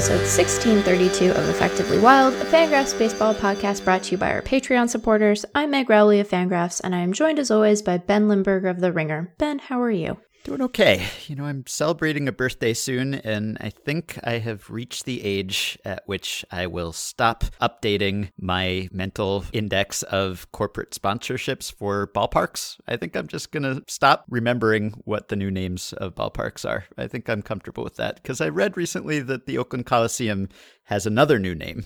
episode 1632 of Effectively Wild, a Fangraphs baseball podcast brought to you by our Patreon supporters. I'm Meg Rowley of Fangraphs, and I am joined as always by Ben Lindbergh of The Ringer. Ben, how are you? Doing okay. You know, I'm celebrating a birthday soon, and I think I have reached the age at which I will stop updating my mental index of corporate sponsorships for ballparks. I think I'm just going to stop remembering what the new names of ballparks are. I think I'm comfortable with that because I read recently that the Oakland Coliseum has another new name.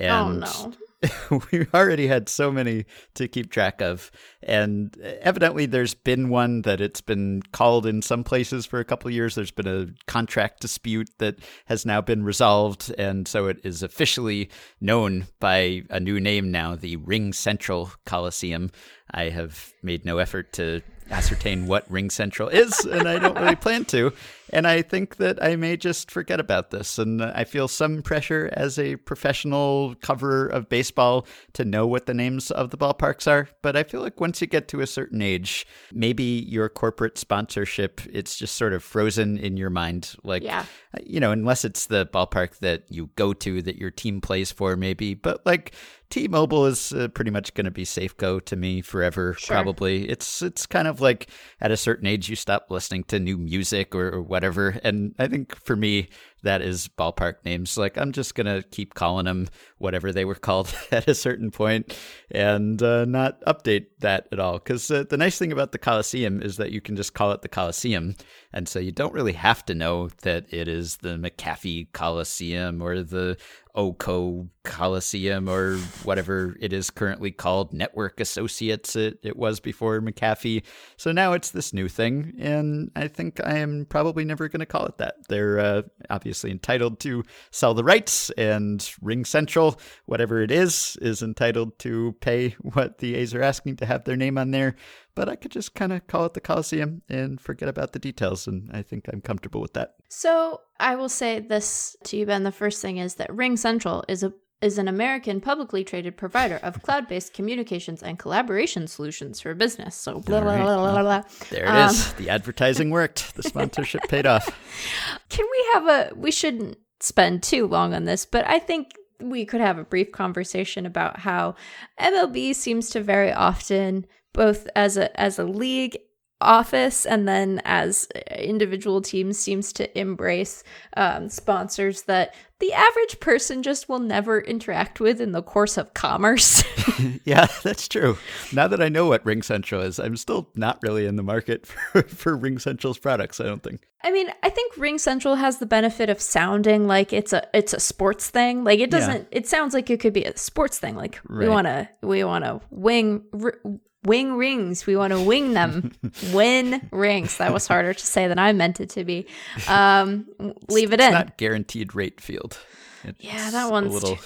Oh, and oh, no. we already had so many to keep track of. And evidently, there's been one that it's been called in some places for a couple of years. There's been a contract dispute that has now been resolved. And so it is officially known by a new name now, the Ring Central Coliseum. I have made no effort to ascertain what Ring Central is, and I don't really plan to. And I think that I may just forget about this. And I feel some pressure as a professional coverer of baseball to know what the names of the ballparks are. But I feel like once you get to a certain age, maybe your corporate sponsorship, it's just sort of frozen in your mind. Like, yeah. you know, unless it's the ballpark that you go to that your team plays for, maybe. But like, T-Mobile is uh, pretty much going to be Safeco to me forever. Sure. Probably, it's it's kind of like at a certain age you stop listening to new music or, or whatever. And I think for me, that is ballpark names. Like I'm just gonna keep calling them whatever they were called at a certain point, and uh, not update that at all. Because uh, the nice thing about the Coliseum is that you can just call it the Coliseum, and so you don't really have to know that it is the McAfee Coliseum or the Oco Coliseum or whatever it is currently called, Network Associates. It, it was before McAfee. So now it's this new thing, and I think I am probably never going to call it that. They're uh, obviously entitled to sell the rights, and Ring Central, whatever it is, is entitled to pay what the A's are asking to have their name on there. But I could just kind of call it the Coliseum and forget about the details, and I think I'm comfortable with that. So I will say this to you, Ben. The first thing is that Ring Central is a is an American publicly traded provider of cloud based communications and collaboration solutions for business. So, blah, right. blah, blah, blah, There it um, is. The advertising worked. The sponsorship paid off. Can we have a, we shouldn't spend too long on this, but I think we could have a brief conversation about how MLB seems to very often, both as a, as a league office and then as individual teams seems to embrace um, sponsors that the average person just will never interact with in the course of commerce. yeah, that's true. Now that I know what RingCentral is, I'm still not really in the market for, for RingCentral's products, I don't think. I mean, I think RingCentral has the benefit of sounding like it's a it's a sports thing. Like it doesn't yeah. it sounds like it could be a sports thing. Like right. we want to we want to wing r- wing rings. We want to wing them. Win rings. That was harder to say than I meant it to be. Um, leave it it's in. Not guaranteed rate field. It's yeah, that one's a little.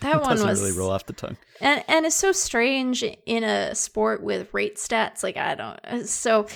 That one was really roll off the tongue. And and it's so strange in a sport with rate stats. Like I don't. So,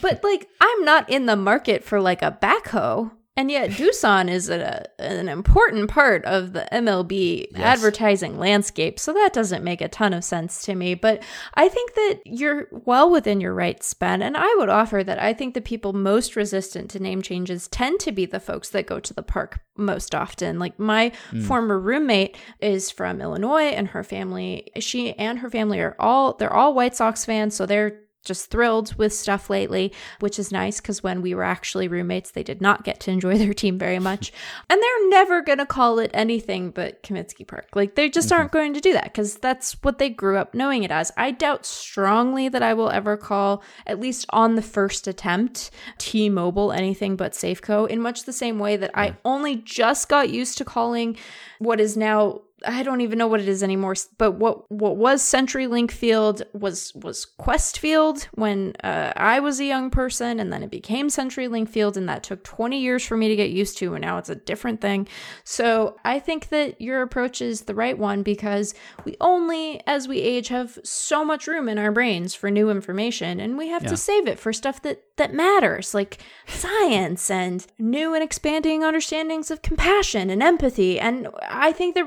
but like I'm not in the market for like a backhoe. And yet, Doosan is a, an important part of the MLB yes. advertising landscape. So that doesn't make a ton of sense to me. But I think that you're well within your rights, Ben. And I would offer that I think the people most resistant to name changes tend to be the folks that go to the park most often. Like my mm. former roommate is from Illinois and her family, she and her family are all, they're all White Sox fans. So they're just thrilled with stuff lately, which is nice because when we were actually roommates, they did not get to enjoy their team very much. and they're never going to call it anything but Comiskey Park. Like, they just mm-hmm. aren't going to do that because that's what they grew up knowing it as. I doubt strongly that I will ever call, at least on the first attempt, T Mobile anything but Safeco, in much the same way that I only just got used to calling what is now I don't even know what it is anymore. But what what was CenturyLink Field was was Qwest Field when uh, I was a young person, and then it became CenturyLink Field, and that took 20 years for me to get used to, and now it's a different thing. So I think that your approach is the right one because we only, as we age, have so much room in our brains for new information, and we have yeah. to save it for stuff that that matters, like science and new and expanding understandings of compassion and empathy. And I think that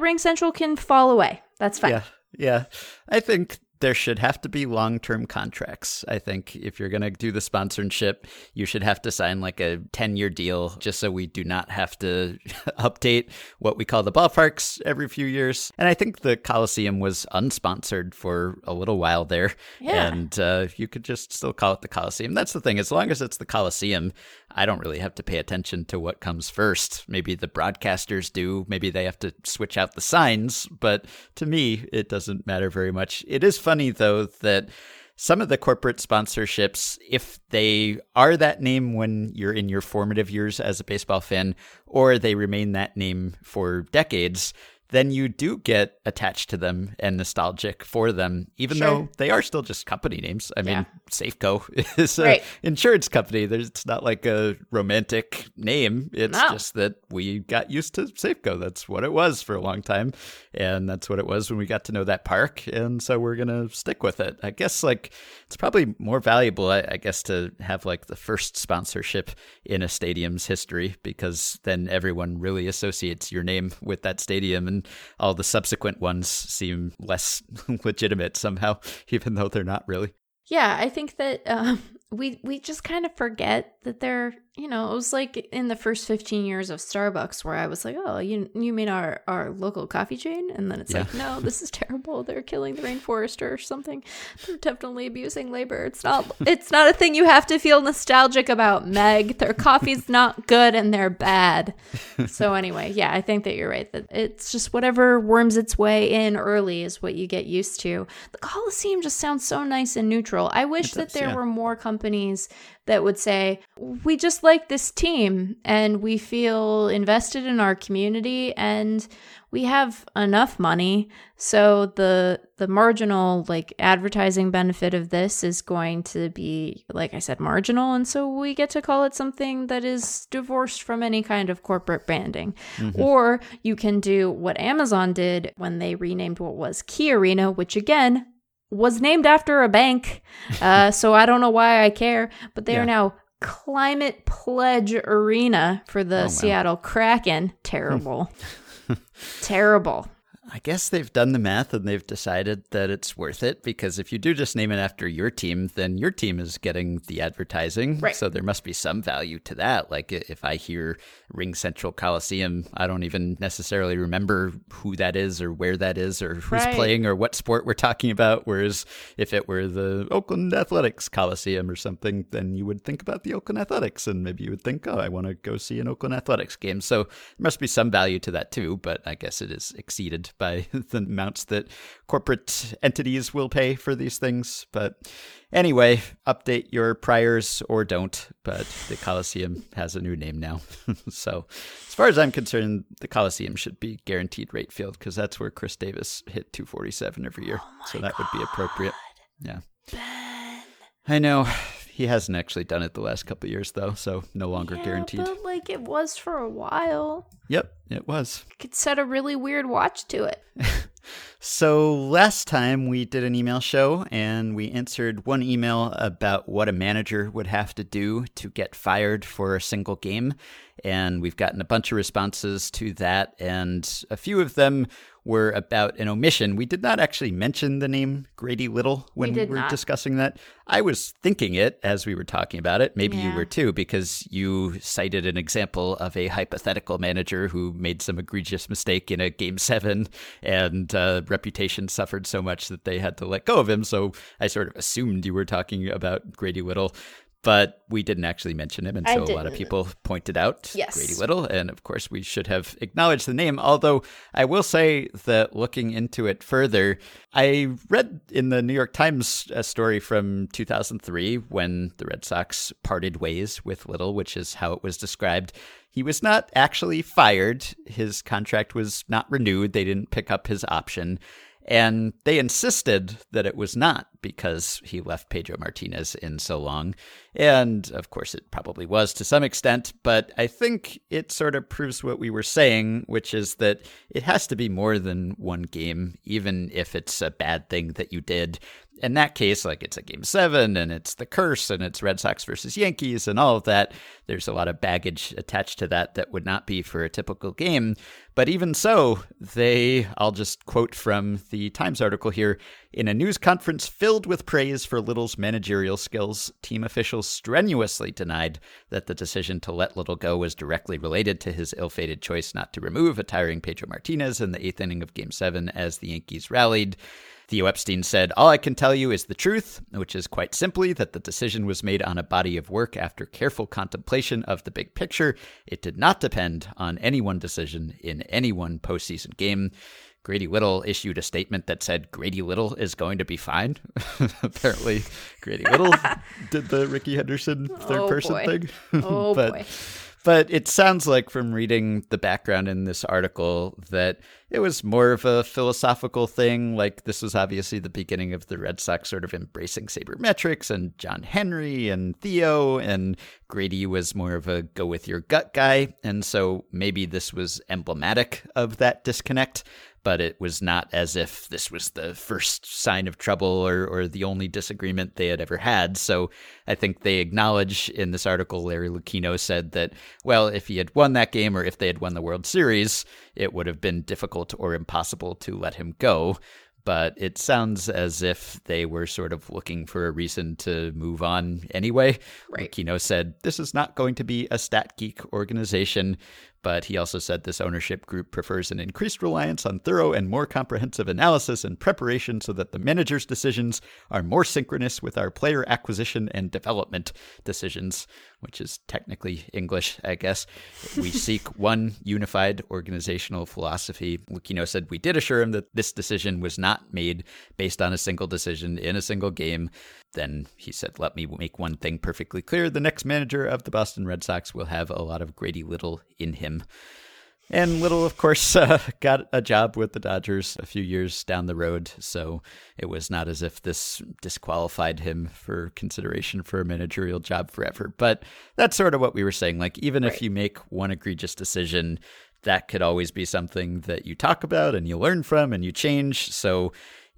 Can fall away. That's fine. Yeah. Yeah. I think there should have to be long term contracts. I think if you're going to do the sponsorship, you should have to sign like a 10 year deal just so we do not have to update what we call the ballparks every few years. And I think the Coliseum was unsponsored for a little while there. Yeah. And uh, you could just still call it the Coliseum. That's the thing. As long as it's the Coliseum, I don't really have to pay attention to what comes first. Maybe the broadcasters do. Maybe they have to switch out the signs. But to me, it doesn't matter very much. It is funny, though, that some of the corporate sponsorships, if they are that name when you're in your formative years as a baseball fan, or they remain that name for decades, then you do get attached to them and nostalgic for them, even Sure. though they are still just company names. I mean, Safeco is an Right. insurance company. There's, it's not like a romantic name. It's No. just that we got used to Safeco. That's what it was for a long time. And that's what it was when we got to know that park. And so we're going to stick with it. I guess like it's probably more valuable, I, I guess, to have like the first sponsorship in a stadium's history because then everyone really associates your name with that stadium and all the subsequent ones seem less legitimate somehow, even though they're not really. Yeah, I think that um, we we just kind of forget that they're you know it was like in the first 15 years of starbucks where i was like oh you you mean our our local coffee chain? And then it's Yeah. like no this is terrible. They're killing the rainforest or something. They're definitely abusing labor. It's not it's not a thing you have to feel nostalgic about meg. Their coffee's not good and they're bad. So anyway yeah i think that you're right that it's just whatever worms its way in early is what you get used to. The coliseum just sounds so nice and neutral. I wish It that there yeah. were more companies that would say we just like this team and we feel invested in our community and we have enough money so the the marginal like advertising benefit of this is going to be like i said marginal and so we get to call it something that is divorced from any kind of corporate branding. Mm-hmm. Or you can do what amazon did when they renamed what was key arena which again was named after a bank. Uh, so I don't know why I care, but they Yeah. are now Climate Pledge Arena for the wow. Seattle Kraken. Terrible. Terrible. I guess they've done the math and they've decided that it's worth it because if you do just name it after your team, then your team is getting the advertising. Right. So there must be some value to that. Like if I hear Ring Central Coliseum, I don't even necessarily remember who that is or where that is or who's Right. playing or what sport we're talking about. Whereas if it were the Oakland Athletics Coliseum or something, then you would think about the Oakland Athletics and maybe you would think, oh, I want to go see an Oakland Athletics game. So there must be some value to that too, but I guess it is exceeded by the amounts that corporate entities will pay for these things. But anyway, update your priors or don't. But the Coliseum has a new name now. so as far as I'm concerned, the Coliseum should be guaranteed rate field because that's where Chris Davis hit 247 every year. Oh so that would be appropriate. Yeah. I know. He hasn't actually done it the last couple of years though, so no longer Yeah, guaranteed. But like it was for a while. Yep, it was. Could set a really weird watch to it. So last time we did an email show and we answered one email about what a manager would have to do to get fired for a single game. And we've gotten a bunch of responses to that, and a few of them were about an omission. We did not actually mention the name Grady Little when we, did were not. discussing that. I was thinking it as we were talking about it. Maybe you were too, because you cited an example of a hypothetical manager who made some egregious mistake in a game seven and uh, reputation suffered so much that they had to let go of him. So I sort of assumed you were talking about Grady Little. But we didn't actually mention him I until a lot of people pointed out Yes. Grady Little. And of course, we should have acknowledged the name. Although I will say that looking into it further, I read in the New York Times a story from 2003 when the Red Sox parted ways with Little, which is how it was described. He was not actually fired. His contract was not renewed. They didn't pick up his option. And they insisted that it was not because he left Pedro Martinez in so long. And of course, it probably was to some extent, but I think it sort of proves what we were saying, which is that it has to be more than one game, even if it's a bad thing that you did. In that case, like it's a game seven and it's the curse and it's Red Sox versus Yankees and all of that, there's a lot of baggage attached to that that would not be for a typical game. But even so, they, I'll just quote from the Times article here In a news conference filled with praise for Little's managerial skills, team officials strenuously denied that the decision to let Little go was directly related to his ill fated choice not to remove a tiring Pedro Martinez in the eighth inning of Game 7 as the Yankees rallied. Theo Epstein said, All I can tell you is the truth, which is quite simply that the decision was made on a body of work after careful contemplation of the big picture. It did not depend on any one decision in any one postseason game. Grady Little issued a statement that said Grady Little is going to be fine. Apparently, Grady Little did the Rickey Henderson third Oh, person boy. thing. Oh but boy. But it sounds like from reading the background in this article that it was more of a philosophical thing. Like this was obviously the beginning of the Red Sox sort of embracing sabermetrics and John Henry and Theo, and Grady was more of a go with your gut guy. And so maybe this was emblematic of that disconnect but it was not as if this was the first sign of trouble or, or the only disagreement they had ever had. So I think they acknowledge in this article, Larry Lucchino said that, well, if he had won that game or if they had won the World Series, it would have been difficult or impossible to let him go. But it sounds as if they were sort of looking for a reason to move on anyway. Right. Lucchino said, This is not going to be a stat geek organization. But he also said this ownership group prefers an increased reliance on thorough and more comprehensive analysis and preparation so that the manager's decisions are more synchronous with our player acquisition and development decisions, which is technically English, I guess. We seek one unified organizational philosophy. Lucchino said we did assure him that this decision was not made based on a single decision in a single game. Then he said, Let me make one thing perfectly clear. The next manager of the Boston Red Sox will have a lot of Grady Little in him. And Little, of course, uh, got a job with the Dodgers a few years down the road. So it was not as if this disqualified him for consideration for a managerial job forever. But that's sort of what we were saying. Like, even if you make one egregious decision, that could always be something that you talk about and you learn from and you change. So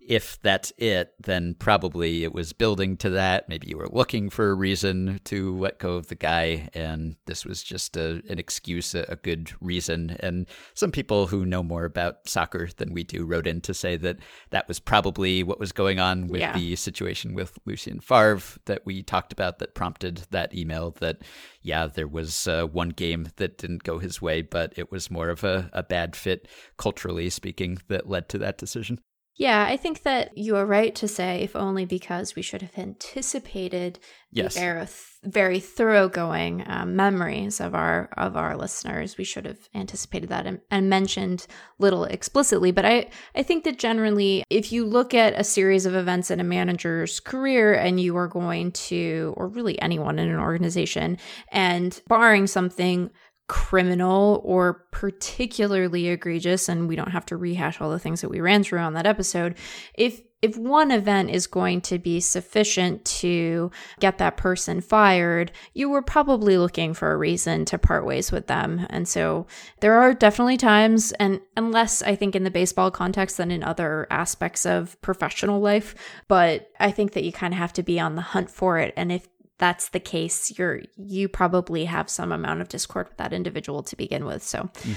if that's it, then probably it was building to that. Maybe you were looking for a reason to let go of the guy, and this was just a, an excuse, a, a good reason. And some people who know more about soccer than we do wrote in to say that that was probably what was going on with Yeah. the situation with Lucien Favre that we talked about that prompted that email that, yeah, there was uh, one game that didn't go his way, but it was more of a, a bad fit, culturally speaking, that led to that decision. Yeah, I think that you are right to say, if only because we should have anticipated Yes. the very, very thoroughgoing um, memories of our of our listeners. We should have anticipated that and, and mentioned little explicitly. But I I think that generally, if you look at a series of events in a manager's career, and you are going to, or really anyone in an organization, and barring something criminal or particularly egregious and we don't have to rehash all the things that we ran through on that episode if if one event is going to be sufficient to get that person fired you were probably looking for a reason to part ways with them. And so there are definitely times and unless i think in the baseball context than in other aspects of professional life but i think that you kind of have to be on the hunt for it. And if that's the case you're you probably have some amount of discord with that individual to begin with so yeah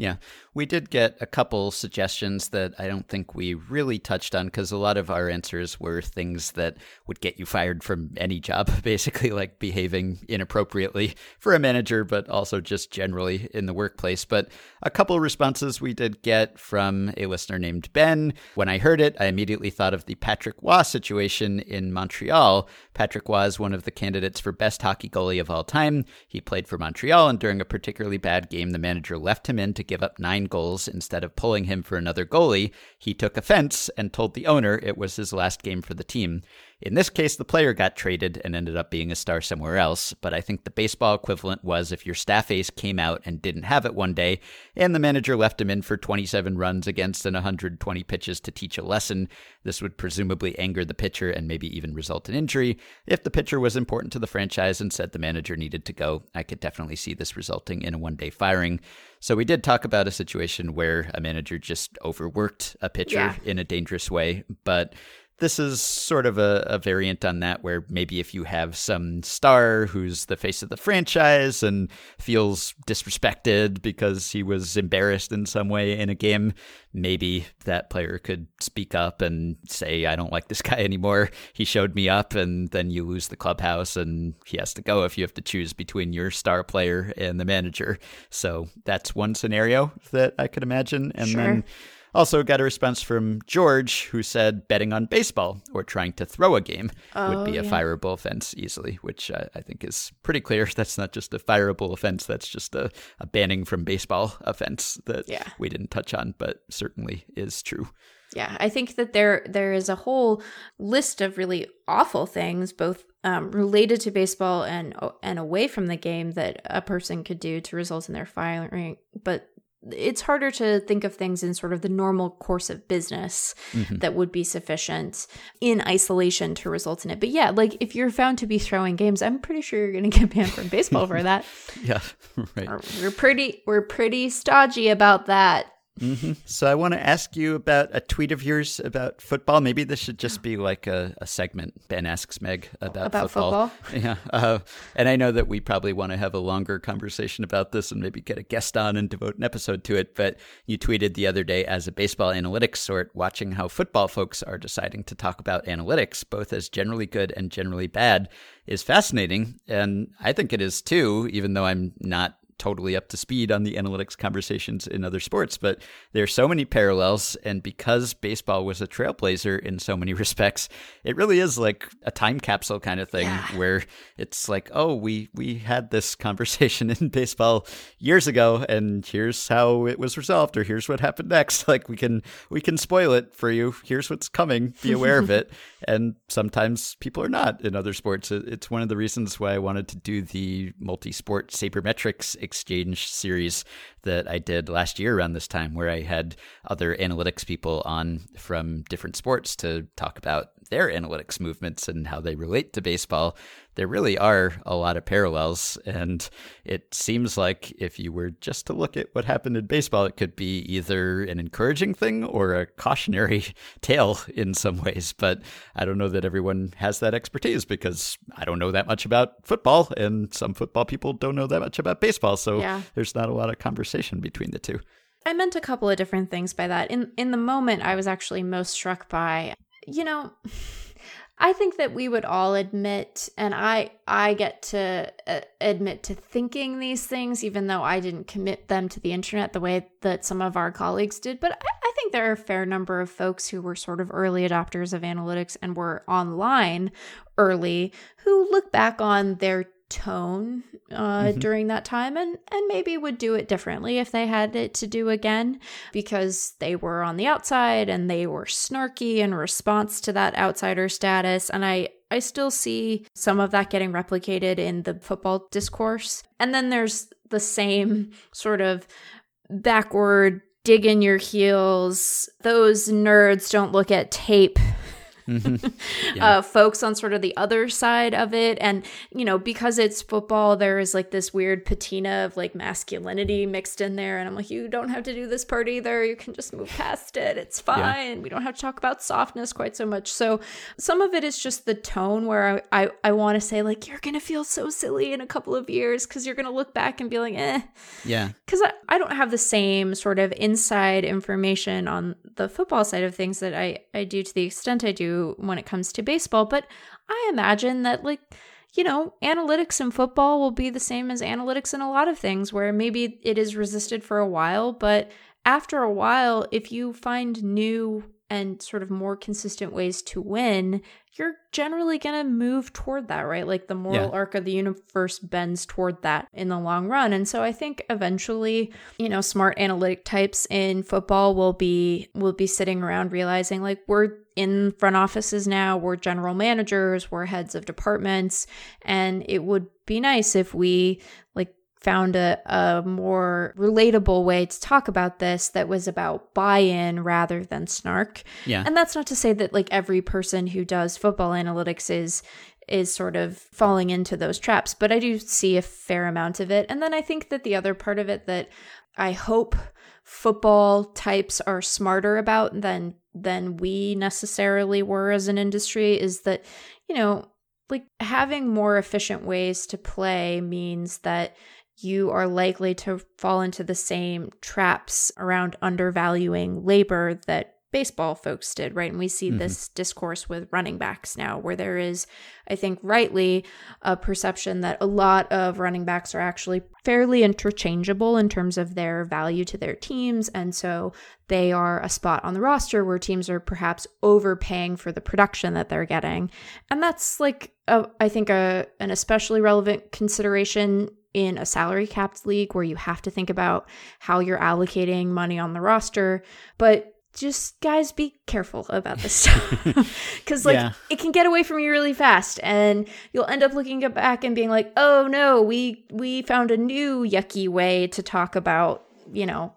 Yeah, we did get a couple suggestions that I don't think we really touched on because a lot of our answers were things that would get you fired from any job, basically, like behaving inappropriately for a manager, but also just generally in the workplace. But a couple responses we did get from a listener named Ben. When I heard it, I immediately thought of the Patrick Roy situation in Montreal. Patrick Roy is one of the candidates for best hockey goalie of all time. He played for Montreal, and during a particularly bad game, the manager left him in to give up nine goals instead of pulling him for another goalie. He took offense and told the owner it was his last game for the team. In this case, the player got traded and ended up being a star somewhere else, but I think the baseball equivalent was if your staff ace came out and didn't have it one day, and the manager left him in for 27 runs against and 120 pitches to teach a lesson, this would presumably anger the pitcher and maybe even result in injury. If the pitcher was important to the franchise and said the manager needed to go, I could definitely see this resulting in a one day firing. So we did talk about a situation where a manager just overworked a pitcher Yeah. in a dangerous way, but this is sort of a, a, variant on that, where maybe if you have some star who's the face of the franchise and feels disrespected because he was embarrassed in some way in a game, maybe that player could speak up and say, I don't like this guy anymore. He showed me up, and then you lose the clubhouse and he has to go if you have to choose between your star player and the manager. So that's one scenario that I could imagine. And sure. then also got a response from George, who said betting on baseball or trying to throw a game oh, would be a yeah. fireable offense easily, which uh, I think is pretty clear. That's not just a fireable offense, that's just a, a banning from baseball offense that yeah. we didn't touch on, but certainly is true. Yeah, I think that there there is a whole list of really awful things, both um, related to baseball and and away from the game, that a person could do to result in their firing. But it's harder to think of things in sort of the normal course of business mm-hmm. that would be sufficient in isolation to result in it. But yeah, like if you're found to be throwing games, I'm pretty sure you're going to get banned from baseball for that. yeah, right. We're pretty we're pretty stodgy about that. Mm-hmm. So I want to ask you about a tweet of yours about football. Maybe this should just be like a, a segment. Ben asks Meg about, about football. football. Yeah, uh, and I know that we probably want to have a longer conversation about this and maybe get a guest on and devote an episode to it. But you tweeted the other day as a baseball analytics sort, watching how football folks are deciding to talk about analytics, both as generally good and generally bad, is fascinating, and I think it is too. Even though I'm not totally up to speed on the analytics conversations in other sports, but there are so many parallels. And because baseball was a trailblazer in so many respects, it really is like a time capsule kind of thing yeah. where it's like, oh, we, we had this conversation in baseball years ago, and here's how it was resolved, or here's what happened next. Like we can we can spoil it for you. Here's what's coming. Be aware of it. And sometimes people are not in other sports. It's one of the reasons why I wanted to do the multi-sport sabermetrics exchange series that I did last year around this time, where I had other analytics people on from different sports to talk about their analytics movements and how they relate to baseball. There really are a lot of parallels. And it seems like if you were just to look at what happened in baseball, it could be either an encouraging thing or a cautionary tale in some ways. But I don't know that everyone has that expertise because I don't know that much about football, and some football people don't know that much about baseball. So yeah. there's not a lot of conversation between the two. I meant a couple of different things by that. In in the moment I was actually most struck by you know, I think that we would all admit, and I I get to uh, admit to thinking these things, even though I didn't commit them to the internet the way that some of our colleagues did. But I, I think there are a fair number of folks who were sort of early adopters of analytics and were online early who look back on their tone uh, mm-hmm. during that time and and maybe would do it differently if they had it to do again because they were on the outside and they were snarky in response to that outsider status and I I still see some of that getting replicated in the football discourse and then there's the same sort of backward dig in your heels those nerds don't look at tape mm-hmm. yeah. uh, folks on sort of the other side of it. And, you know, because it's football, there is like this weird patina of like masculinity mixed in there. And I'm like, you don't have to do this part either. You can just move past it. It's fine. Yeah. We don't have to talk about softness quite so much. So some of it is just the tone where I, I, I want to say, like, you're going to feel so silly in a couple of years because you're going to look back and be like, eh. Yeah. Because I, I don't have the same sort of inside information on the football side of things that I, I do to the extent I do when it comes to baseball, but I imagine that, like, you know, analytics in football will be the same as analytics in a lot of things, where maybe it is resisted for a while, but after a while, if you find new and sort of more consistent ways to win, you're generally going to move toward that, right? Like the moral yeah. arc of the universe bends toward that in the long run. And so I think eventually, you know, smart analytic types in football will be will be sitting around realizing like we're in front offices now, we're general managers, we're heads of departments, and it would be nice if we found a, a more relatable way to talk about this that was about buy-in rather than snark. Yeah. And that's not to say that like every person who does football analytics is is sort of falling into those traps, but I do see a fair amount of it. And then I think that the other part of it that I hope football types are smarter about than than we necessarily were as an industry is that, you know, like having more efficient ways to play means that you are likely to fall into the same traps around undervaluing labor that baseball folks did, right? And we see mm-hmm. this discourse with running backs now, where there is, I think, rightly a perception that a lot of running backs are actually fairly interchangeable in terms of their value to their teams. And so they are a spot on the roster where teams are perhaps overpaying for the production that they're getting. And that's like, a, I think, a, an especially relevant consideration in a salary capped league where you have to think about how you're allocating money on the roster. But just guys be careful about this stuff because like yeah. it can get away from you really fast and you'll end up looking back and being like oh no we we found a new yucky way to talk about you know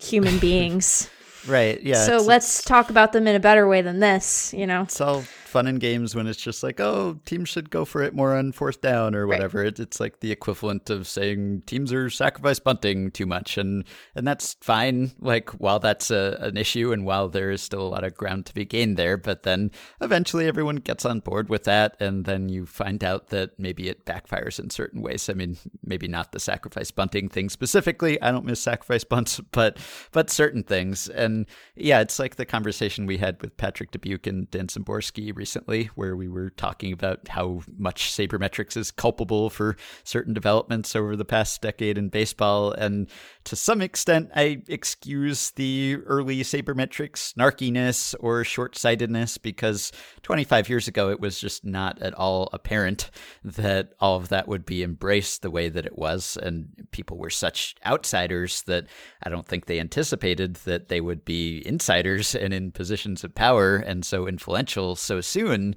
human beings right yeah so let's talk about them in a better way than this you know so fun in games when it's just like, oh, teams should go for it more on fourth down or whatever. Right. It, it's like the equivalent of saying teams are sacrifice bunting too much, and and that's fine. Like while that's a, an issue and while there is still a lot of ground to be gained there, but then eventually everyone gets on board with that, and then you find out that maybe it backfires in certain ways. I mean, maybe not the sacrifice bunting thing specifically. I don't miss sacrifice bunts, but but certain things, and yeah, it's like the conversation we had with Patrick Dubuque and Dan Szymborski recently where we were talking about how much sabermetrics is culpable for certain developments over the past decade in baseball. And to some extent, I excuse the early sabermetrics snarkiness or short sightedness because 25 years ago, it was just not at all apparent that all of that would be embraced the way that it was. And people were such outsiders that I don't think they anticipated that they would be insiders and in positions of power and so influential so soon.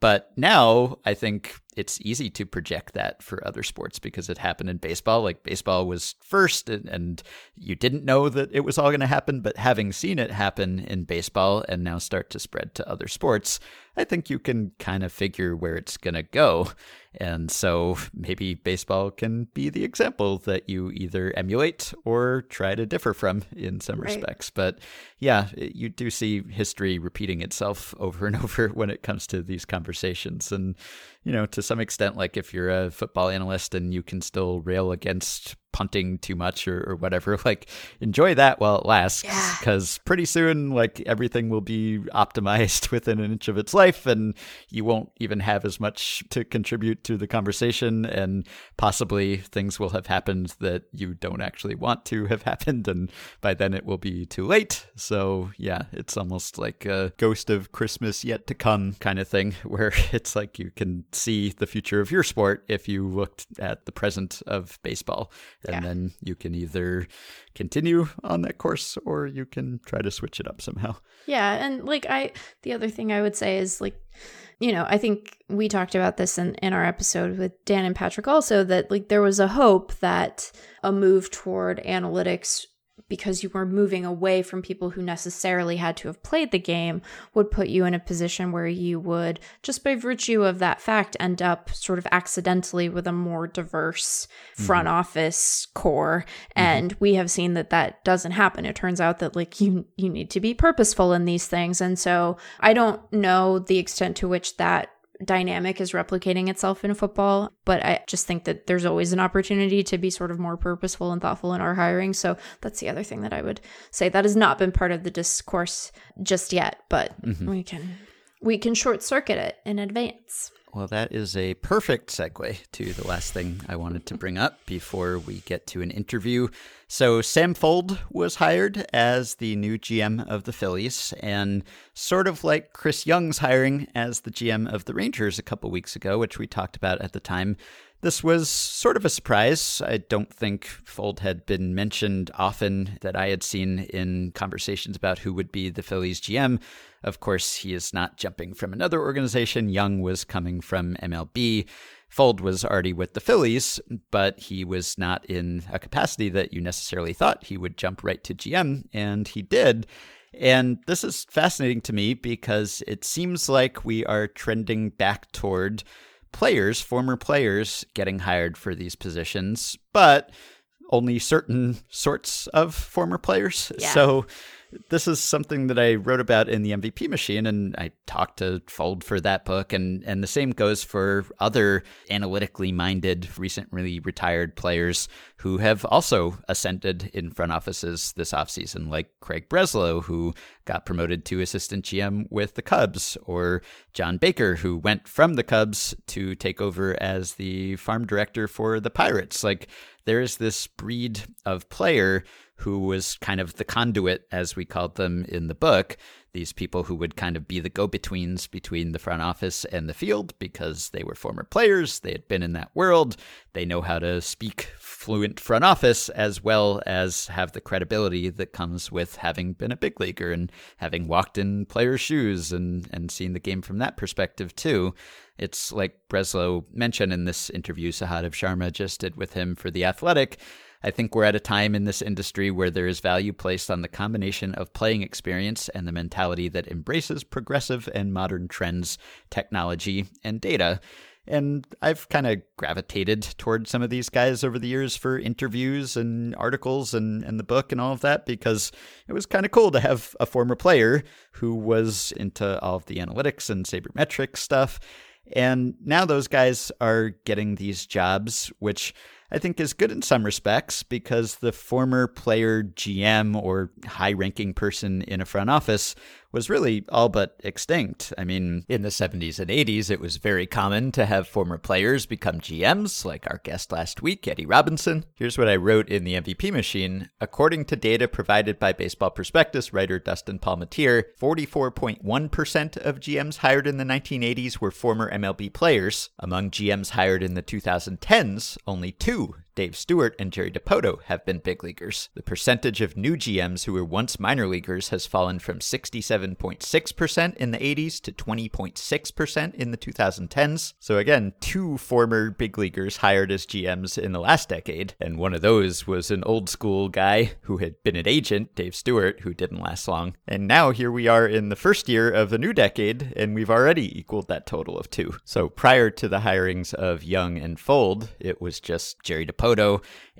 But now I think it's easy to project that for other sports because it happened in baseball. Like baseball was first, and, and you didn't know that it was all going to happen. But having seen it happen in baseball and now start to spread to other sports, I think you can kind of figure where it's going to go. And so maybe baseball can be the example that you either emulate or try to differ from in some right. respects. But yeah, you do see history repeating itself over and over when it comes to these conversations. And, you know, to some extent, like if you're a football analyst and you can still rail against punting too much or, or whatever like enjoy that while it lasts because yeah. pretty soon like everything will be optimized within an inch of its life and you won't even have as much to contribute to the conversation and possibly things will have happened that you don't actually want to have happened and by then it will be too late so yeah it's almost like a ghost of christmas yet to come kind of thing where it's like you can see the future of your sport if you looked at the present of baseball and yeah. then you can either continue on that course or you can try to switch it up somehow. Yeah, and like I the other thing I would say is like you know, I think we talked about this in, in our episode with Dan and Patrick also that like there was a hope that a move toward analytics because you were moving away from people who necessarily had to have played the game would put you in a position where you would just by virtue of that fact end up sort of accidentally with a more diverse front mm-hmm. office core mm-hmm. and we have seen that that doesn't happen it turns out that like you you need to be purposeful in these things and so i don't know the extent to which that dynamic is replicating itself in football. But I just think that there's always an opportunity to be sort of more purposeful and thoughtful in our hiring. So that's the other thing that I would say that has not been part of the discourse just yet, but mm-hmm. we can we can short circuit it in advance. Well, that is a perfect segue to the last thing I wanted to bring up before we get to an interview. So, Sam Fuld was hired as the new GM of the Phillies, and sort of like Chris Young's hiring as the GM of the Rangers a couple weeks ago, which we talked about at the time, this was sort of a surprise. I don't think Fuld had been mentioned often that I had seen in conversations about who would be the Phillies GM. Of course, he is not jumping from another organization. Young was coming from MLB. Fuld was already with the Phillies, but he was not in a capacity that you necessarily thought he would jump right to GM, and he did. And this is fascinating to me because it seems like we are trending back toward players, former players, getting hired for these positions, but only certain sorts of former players. Yeah. So this is something that I wrote about in the MVP machine, and I talked to Fuld for that book, and and the same goes for other analytically minded, recently retired players who have also ascended in front offices this offseason, like Craig Breslow, who got promoted to assistant GM with the Cubs, or John Baker, who went from the Cubs to take over as the farm director for the Pirates. Like there is this breed of player who was kind of the conduit, as we called them in the book, these people who would kind of be the go betweens between the front office and the field because they were former players, they had been in that world, they know how to speak fluent front office as well as have the credibility that comes with having been a big leaguer and having walked in players' shoes and, and seen the game from that perspective too. It's like Breslow mentioned in this interview Sahadev Sharma just did with him for The Athletic I think we're at a time in this industry where there is value placed on the combination of playing experience and the mentality that embraces progressive and modern trends, technology, and data. And I've kind of gravitated toward some of these guys over the years for interviews and articles and, and the book and all of that because it was kind of cool to have a former player who was into all of the analytics and sabermetrics stuff. And now those guys are getting these jobs, which I think is good in some respects because the former player GM or high ranking person in a front office was really all but extinct. I mean, in the 70s and 80s, it was very common to have former players become GMs, like our guest last week, Eddie Robinson. Here's what I wrote in the MVP machine. According to data provided by Baseball Prospectus writer Dustin Palmateer, 44.1% of GMs hired in the 1980s were former MLB players. Among GMs hired in the 2010s, only two Dave Stewart and Jerry Dipoto have been big leaguers. The percentage of new GMs who were once minor leaguers has fallen from 67.6% in the 80s to 20.6% in the 2010s. So again, two former big leaguers hired as GMs in the last decade, and one of those was an old school guy who had been an agent, Dave Stewart, who didn't last long. And now here we are in the first year of the new decade, and we've already equaled that total of two. So prior to the hirings of Young and Fuld, it was just Jerry Dipoto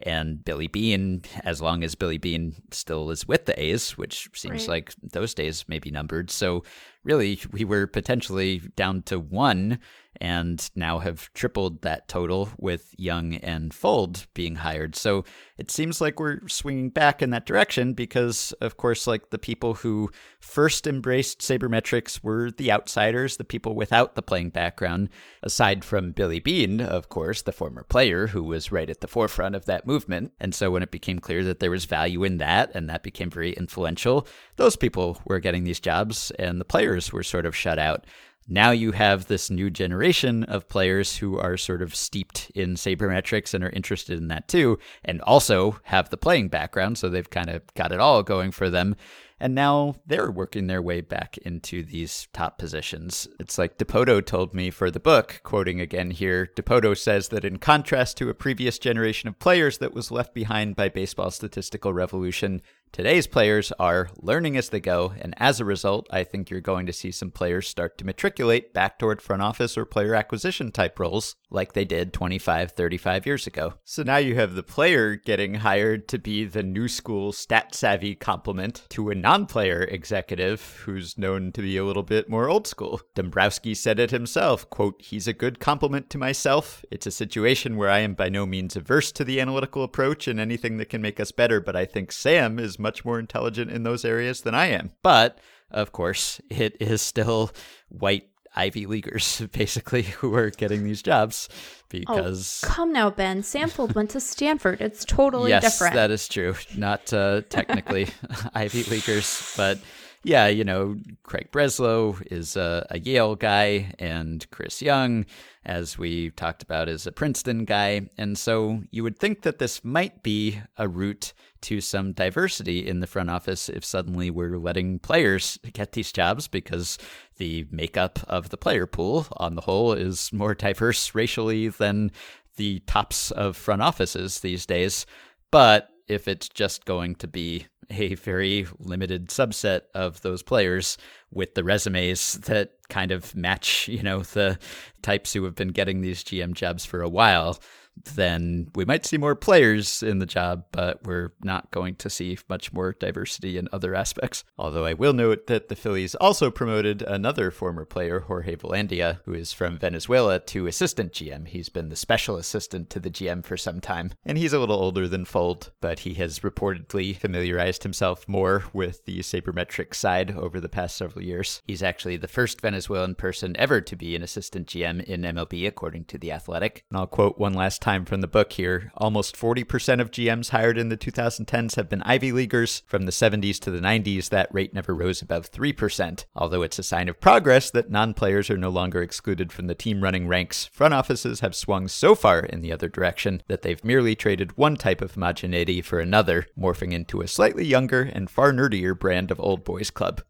And Billy Beane, as long as Billy Beane still is with the A's, which seems right. like those days may be numbered. So really, we were potentially down to one and now have tripled that total with Young and Fuld being hired. So it seems like we're swinging back in that direction because, of course, like the people who first embraced sabermetrics were the outsiders, the people without the playing background, aside from Billy Beane, of course, the former player who was right at the forefront of that movement. And so when it became clear that there was value in that and that became very influential, those people were getting these jobs and the players were sort of shut out now you have this new generation of players who are sort of steeped in sabermetrics and are interested in that too, and also have the playing background, so they've kind of got it all going for them. And now they're working their way back into these top positions. It's like Dipoto told me for the book, quoting again here Dipoto says that in contrast to a previous generation of players that was left behind by baseball's statistical revolution, Today's players are learning as they go, and as a result, I think you're going to see some players start to matriculate back toward front office or player acquisition type roles like they did 25, 35 years ago. So now you have the player getting hired to be the new school stat savvy complement to a non player executive who's known to be a little bit more old school. Dombrowski said it himself, quote, he's a good complement to myself. It's a situation where I am by no means averse to the analytical approach and anything that can make us better, but I think Sam is much more intelligent in those areas than I am. But of course, it is still white Ivy Leaguers, basically, who are getting these jobs because. Oh, come now, Ben. Sam went to Stanford. It's totally yes, different. that is true. Not uh, technically Ivy Leaguers, but yeah, you know, Craig Breslow is a, a, Yale guy, and Chris Young, as we talked about, is a Princeton guy. And so you would think that this might be a route to some diversity in the front office if suddenly we're letting players get these jobs because the makeup of the player pool on the whole is more diverse racially than the tops of front offices these days. But if it's just going to be a very limited subset of those players with the resumes that kind of match, you know, the types who have been getting these GM jobs for a while, then we might see more players in the job, but we're not going to see much more diversity in other aspects. Although I will note that the Phillies also promoted another former player, Jorge Velandia, who is from Venezuela, to assistant GM. He's been the special assistant to the GM for some time, and he's a little older than Fuld, but he has reportedly familiarized himself more with the sabermetric side over the past several years. He's actually the first Venezuelan person ever to be an assistant GM in MLB, according to The Athletic. And I'll quote one last time from the book here almost 40% of GMs hired in the 2010s have been Ivy Leaguers. From the 70s to the 90s, that rate never rose above 3%. Although it's a sign of progress that non players are no longer excluded from the team running ranks, front offices have swung so far in the other direction that they've merely traded one type of homogeneity for another, morphing into a slightly younger and far nerdier brand of old boys club.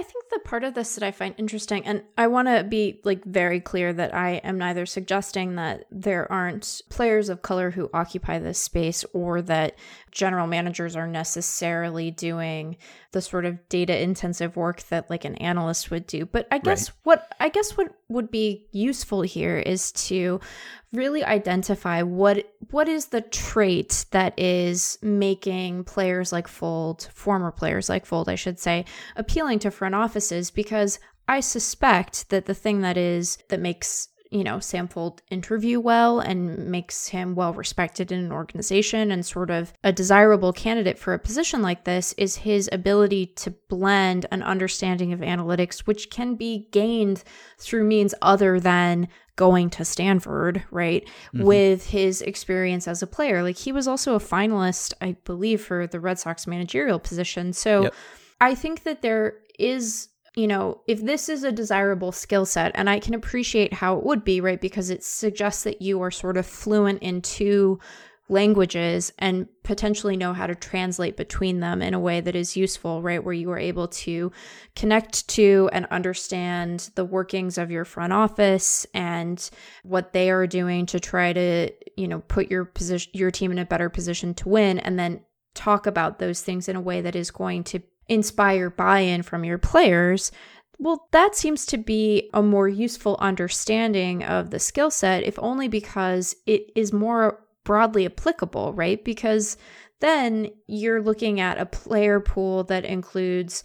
I think the part of this that I find interesting, and I want to be like very clear that I am neither suggesting that there aren't players of color who occupy this space or that general managers are necessarily doing the sort of data intensive work that like an analyst would do. But I guess right. what I guess what would be useful here is to really identify what what is the trait that is making players like Fuld, former players like Fuld, I should say, appealing to front offices? Because I suspect that the thing that is that makes you know, Sam Fuld interview well and makes him well respected in an organization and sort of a desirable candidate for a position like this is his ability to blend an understanding of analytics, which can be gained through means other than going to Stanford, right? Mm-hmm. With his experience as a player. Like he was also a finalist, I believe, for the Red Sox managerial position. So yep. I think that there is you know, if this is a desirable skill set, and I can appreciate how it would be, right? Because it suggests that you are sort of fluent in two languages and potentially know how to translate between them in a way that is useful, right? Where you are able to connect to and understand the workings of your front office and what they are doing to try to, you know, put your position, your team in a better position to win, and then talk about those things in a way that is going to inspire buy in from your players, well, that seems to be a more useful understanding of the skill set, if only because it is more broadly applicable, right? Because then you're looking at a player pool that includes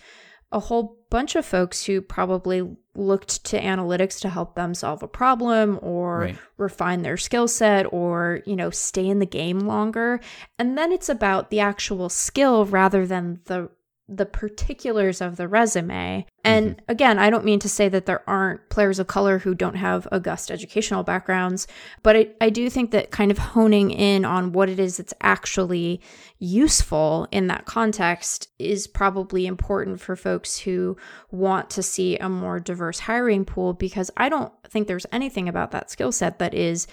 a whole bunch of folks who probably looked to analytics to help them solve a problem or right. refine their skill set or you know stay in the game longer and then it's about the actual skill rather than the the particulars of the resume. And mm-hmm. again, I don't mean to say that there aren't players of color who don't have august educational backgrounds, but I, I do think that kind of honing in on what it is that's actually useful in that context is probably important for folks who want to see a more diverse hiring pool because I don't think there's anything about that skill set that is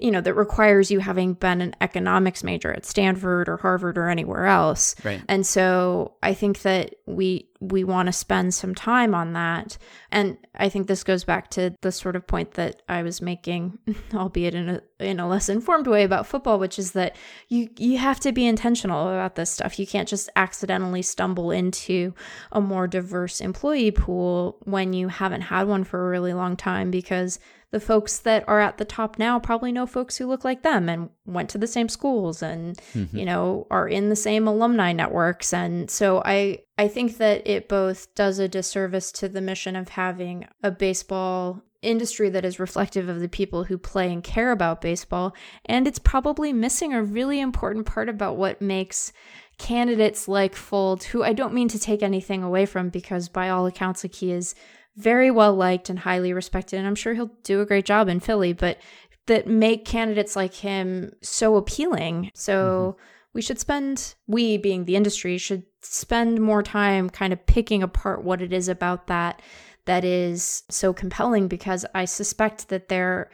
you know, that requires you having been an economics major at Stanford or Harvard or anywhere else. Right. And so I think that we we want to spend some time on that. And I think this goes back to the sort of point that I was making, albeit in a in a less informed way about football, which is that you you have to be intentional about this stuff. You can't just accidentally stumble into a more diverse employee pool when you haven't had one for a really long time because the folks that are at the top now probably know folks who look like them and went to the same schools and mm-hmm. you know are in the same alumni networks and so i i think that it both does a disservice to the mission of having a baseball industry that is reflective of the people who play and care about baseball and it's probably missing a really important part about what makes candidates like Fuld, who I don't mean to take anything away from because by all accounts like he is very well liked and highly respected. And I'm sure he'll do a great job in Philly, but that make candidates like him so appealing. So mm-hmm. We should spend, we being the industry, should spend more time kind of picking apart what it is about that that is so compelling because I suspect that there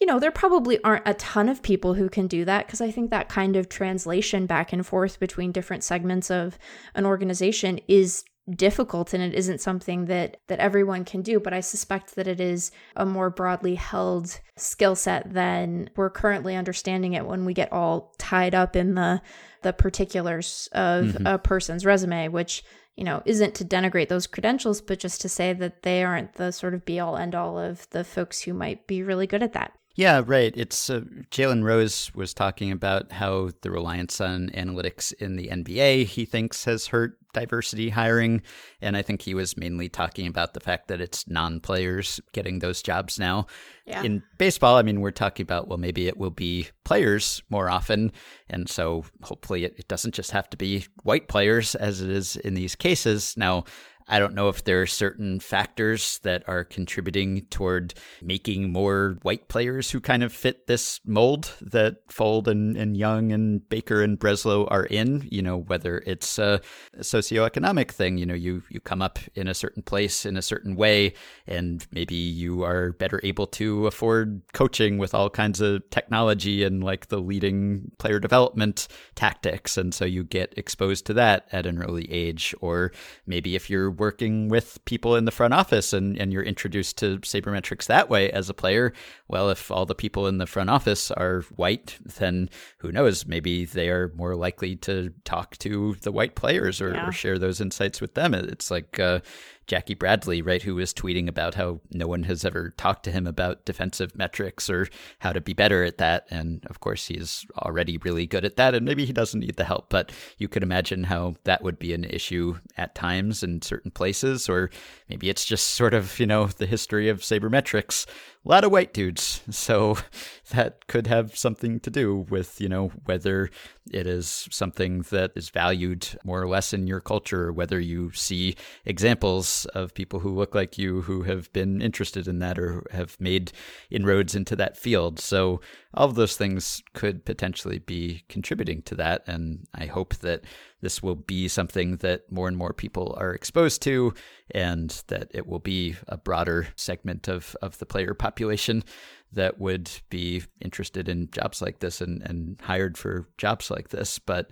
you know, there probably aren't a ton of people who can do that because I think that kind of translation back and forth between different segments of an organization is difficult and it isn't something that that everyone can do but i suspect that it is a more broadly held skill set than we're currently understanding it when we get all tied up in the the particulars of mm-hmm. a person's resume which you know isn't to denigrate those credentials but just to say that they aren't the sort of be all end all of the folks who might be really good at that Yeah, right. It's uh, Jalen Rose was talking about how the reliance on analytics in the NBA he thinks has hurt diversity hiring, and I think he was mainly talking about the fact that it's non-players getting those jobs now. Yeah. In baseball, I mean, we're talking about well, maybe it will be players more often, and so hopefully it, it doesn't just have to be white players as it is in these cases. Now, I don't know if there are certain factors that are contributing toward making more white players who kind of fit this mold that Fuld and, and Young and Baker and Breslow are in, you know, whether it's a socioeconomic thing, you know, you, you come up in a certain place in a certain way, and maybe you are better able to afford coaching with all kinds of technology and like the leading player development tactics. And so you get exposed to that at an early age. Or maybe if you're working with people in the front office and, and you're introduced to sabermetrics that way as a player, well, if all the people in the front office are white, then who knows? Maybe they are more likely to talk to the white players or, yeah. or share those insights with them. It's like, uh, Jackie Bradley, right, who was tweeting about how no one has ever talked to him about defensive metrics or how to be better at that. And of course, he's already really good at that, and maybe he doesn't need the help, but you could imagine how that would be an issue at times in certain places, or maybe it's just sort of, you know, the history of sabermetrics a lot of white dudes. So that could have something to do with, you know, whether it is something that is valued more or less in your culture, whether you see examples of people who look like you who have been interested in that or have made inroads into that field. So all of those things could potentially be contributing to that. And I hope that this will be something that more and more people are exposed to and that it will be a broader segment of, of the player population that would be interested in jobs like this and, and hired for jobs like this. But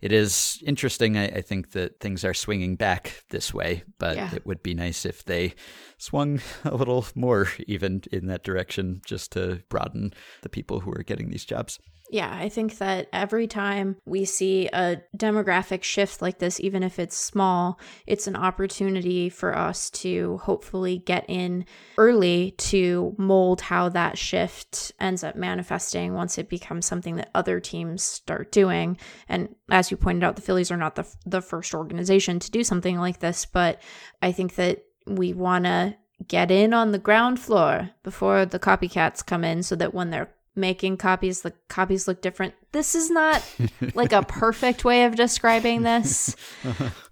it is interesting. I, I, think that things are swinging back this way, but yeah. it would be nice if they swung a little more even in that direction just to broaden the people who are getting these jobs. Yeah, I think that every time we see a demographic shift like this, even if it's small, it's an opportunity for us to hopefully get in early to mold how that shift ends up manifesting once it becomes something that other teams start doing. And as you pointed out, the Phillies are not the, the first organization to do something like this, but I think that we want to get in on the ground floor before the copycats come in so that when they're making copies the copies look different this is not like a perfect way of describing this.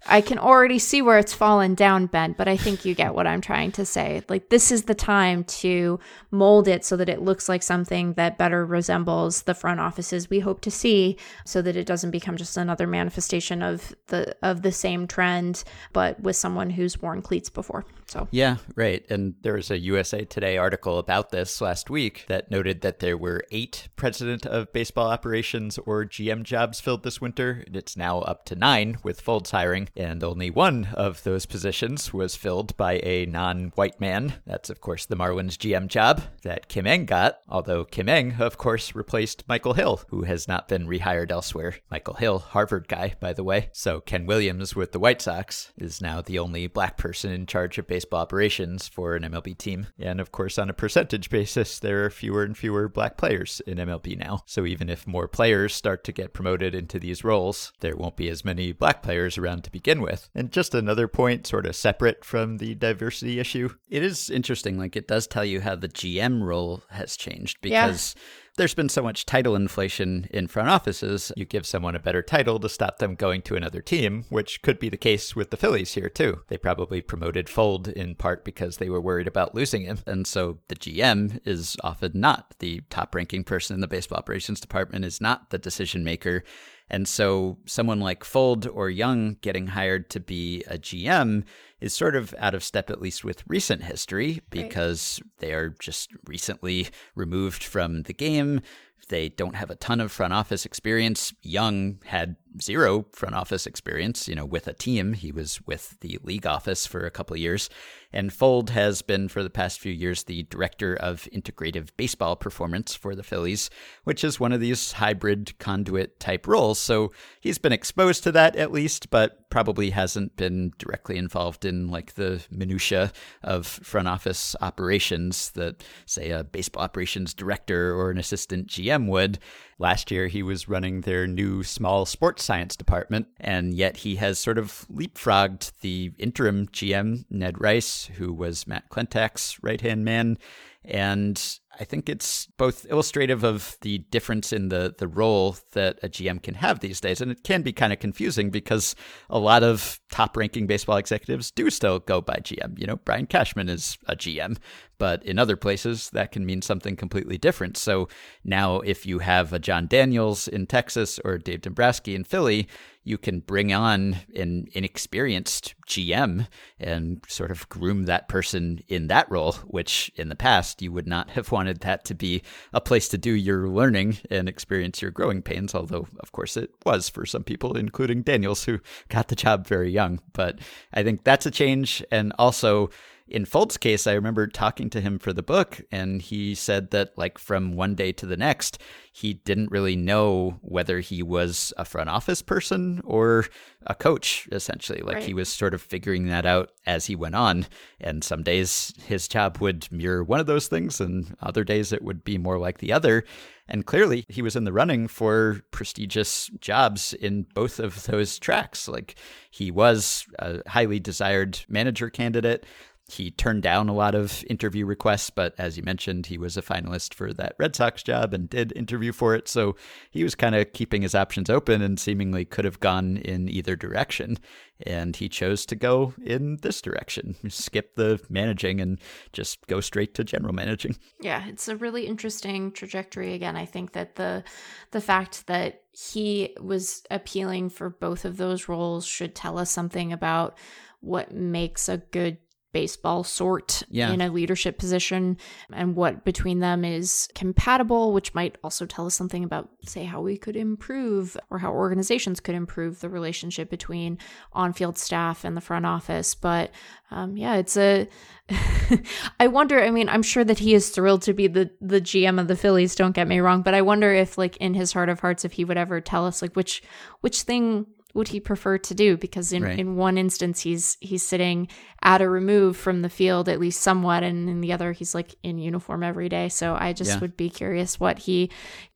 I can already see where it's fallen down ben but i think you get what i'm trying to say. Like this is the time to mold it so that it looks like something that better resembles the front offices we hope to see so that it doesn't become just another manifestation of the of the same trend but with someone who's worn cleats before. So yeah right. And there was a usa today article about this last week that noted that there were eight president of baseball operations or GM jobs filled this winter. It's now up to nine with Fuld's hiring, and only one of those positions was filled by a non white man. That's, of course, the Marlins GM job that Kim Ng got, although Kim Ng, of course, replaced Michael Hill, who has not been rehired elsewhere. Michael Hill, Harvard guy, by the way. So Ken Williams with the White Sox is now the only black person in charge of baseball operations for an MLB team. And of course, on a percentage basis, there are fewer and fewer black players in MLB now. So even if more players start to get promoted into these roles, there won't be as many black players around to begin with. And just another point, sort of separate from the diversity issue, it is interesting. Like it does tell you how the GM role has changed because. Yeah there's been so much title inflation in front offices, you give someone a better title to stop them going to another team, which could be the case with the Phillies here too. They probably promoted Fuld in part because they were worried about losing him. And so the GM is often not the top ranking person in the baseball operations department, is not the decision maker. And so someone like Fuld or Young getting hired to be a GM is sort of out of step, at least with recent history, because right. they are just recently removed from the game. They don't have a ton of front office experience. Young had zero front office experience, you know, with a team. He was with the league office for a couple of years. And Fuld has been, for the past few years, the director of integrative baseball performance for the Phillies, which is one of these hybrid conduit type roles. So he's been exposed to that at least, but probably hasn't been directly involved in like the minutia of front office operations that, say, a baseball operations director or an assistant GM would. Last year, he was running their new small sports science department, and yet he has sort of leapfrogged the interim GM, Ned Rice, who was Matt Klentak's right hand man. And I think it's both illustrative of the difference in the the role that a GM can have these days, and it can be kind of confusing because a lot of top ranking baseball executives do still go by GM. You know, Brian Cashman is a GM, but in other places that can mean something completely different. So now, if you have a Jon Daniels in Texas or Dave Dombrowski in Philly, you can bring on an inexperienced GM and sort of groom that person in that role, which in the past you would not have wanted that to be a place to do your learning and experience your growing pains, although, of course, it was for some people, including Daniels, who got the job very young. But I think that's a change. And also, in Fuld's case, I remember talking to him for the book, and he said that, like, from one day to the next, he didn't really know whether he was a front office person or a coach, essentially. Like, right. he was sort of figuring that out as he went on. And some days his job would mirror one of those things, and other days it would be more like the other. And clearly, he was in the running for prestigious jobs in both of those tracks. Like, he was a highly desired manager candidate he turned down a lot of interview requests, but as you mentioned, he was a finalist for that Red Sox job and did interview for it. So he was kind of keeping his options open and seemingly could have gone in either direction. And he chose to go in this direction, skip the managing and just go straight to general managing. Yeah, it's a really interesting trajectory. Again, I think that the the fact that he was appealing for both of those roles should tell us something about what makes a good baseball sort yeah. in a leadership position and what between them is compatible, which might also tell us something about, say, how we could improve or how organizations could improve the relationship between on field staff and the front office. But um, yeah, it's a. I wonder. I mean, I'm sure that he is thrilled to be the the GM of the Phillies. Don't get me wrong, but I wonder if, like, in his heart of hearts, if he would ever tell us, like, which which thing would he prefer to do? Because in, right. in one instance he's he's sitting at a remove from the field at least somewhat, and in the other he's like in uniform every day. So I just yeah. would be curious what he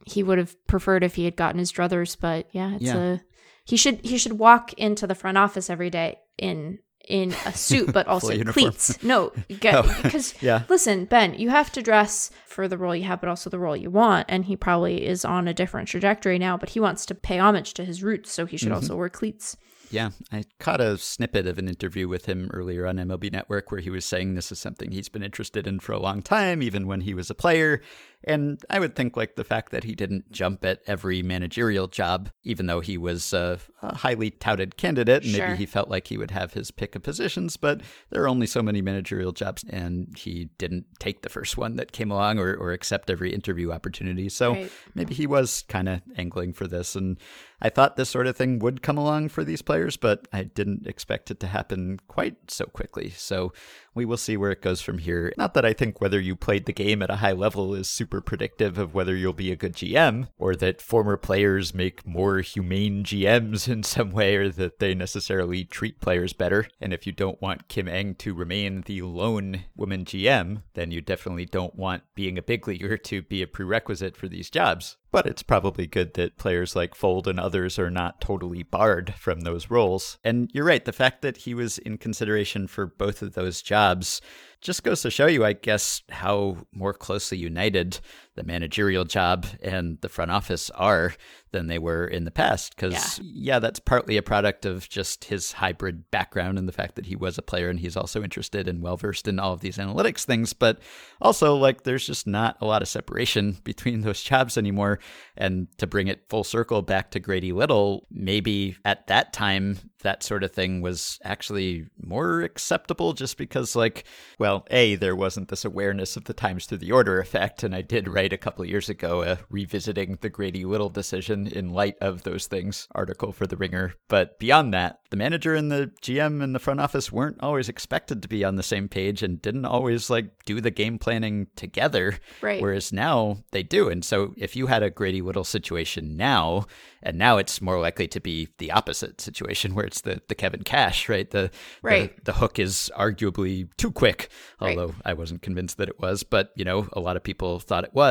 he would have preferred if he had gotten his druthers. But yeah, it's yeah. a he should he should walk into the front office every day in in a suit, but also cleats. No, because oh, yeah. listen, Ben, you have to dress for the role you have, but also the role you want. And he probably is on a different trajectory now, but he wants to pay homage to his roots, so he should mm-hmm. also wear cleats. Yeah, I caught a snippet of an interview with him earlier on MLB Network where he was saying this is something he's been interested in for a long time, even when he was a player. And I would think like the fact that he didn't jump at every managerial job, even though he was a, a highly touted candidate, and sure. maybe he felt like he would have his pick of positions, but there are only so many managerial jobs, and he didn't take the first one that came along or, or accept every interview opportunity. So right. maybe he was kind of angling for this. And I thought this sort of thing would come along for these players, but I didn't expect it to happen quite so quickly. So we will see where it goes from here. Not that I think whether you played the game at a high level is super predictive of whether you'll be a good GM, or that former players make more humane GMs in some way, or that they necessarily treat players better. And if you don't want Kim Ng to remain the lone woman GM, then you definitely don't want being a big leaguer to be a prerequisite for these jobs. But it's probably good that players like Fuld and others are not totally barred from those roles. And you're right, the fact that he was in consideration for both of those jobs just goes to show you, I guess, how more closely united the managerial job and the front office are than they were in the past. Because, yeah. yeah. that's partly a product of just his hybrid background and the fact that he was a player and he's also interested and well versed in all of these analytics things. But also, like, there's just not a lot of separation between those jobs anymore. And to bring it full circle back to Grady Little, maybe at that time, that sort of thing was actually more acceptable just because, like, well, A, there wasn't this awareness of the times through the order effect. And I did write a couple years ago a revisiting the Grady Little decision in light of those things article for The Ringer. But beyond that, the manager and the GM and the front office weren't always expected to be on the same page and didn't always like do the game planning together. Right. Whereas now they do. And so if you had a Grady Little situation now, and now it's more likely to be the opposite situation where it's the, the Kevin Cash, right? The, right. the the hook is arguably too quick, although right. I wasn't convinced that it was, but you know, a lot of people thought it was.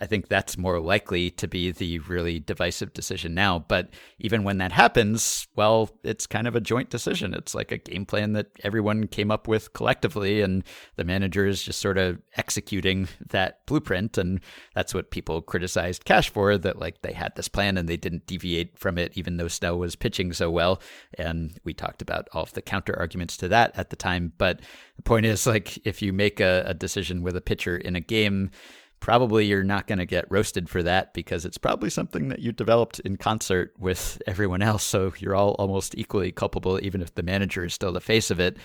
I think that's more likely to be the really divisive decision now. But even when that happens, well, it's kind of a joint decision. It's like a game plan that everyone came up with collectively, and the manager is just sort of executing that blueprint. And that's what people criticized Cash for that, like, they had this plan and they didn't deviate from it, even though Snell was pitching so well. And we talked about all of the counter arguments to that at the time. But the point is, like, if you make a, a decision with a pitcher in a game, probably you're not going to get roasted for that because it's probably something that you developed in concert with everyone else. So you're all almost equally culpable, even if the manager is still the face of it.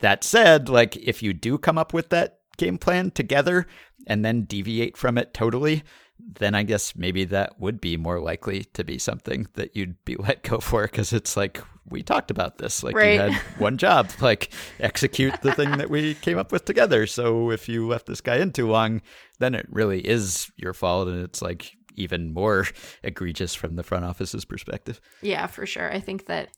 That said, like if you do come up with that game plan together and then deviate from it totally, then I guess maybe that would be more likely to be something that you'd be let go for because it's like we talked about this. Like right. you had one job, like execute the thing that we came up with together. So if you left this guy in too long, then it really is your fault, and it's like even more egregious from the front office's perspective. Yeah, for sure. I think that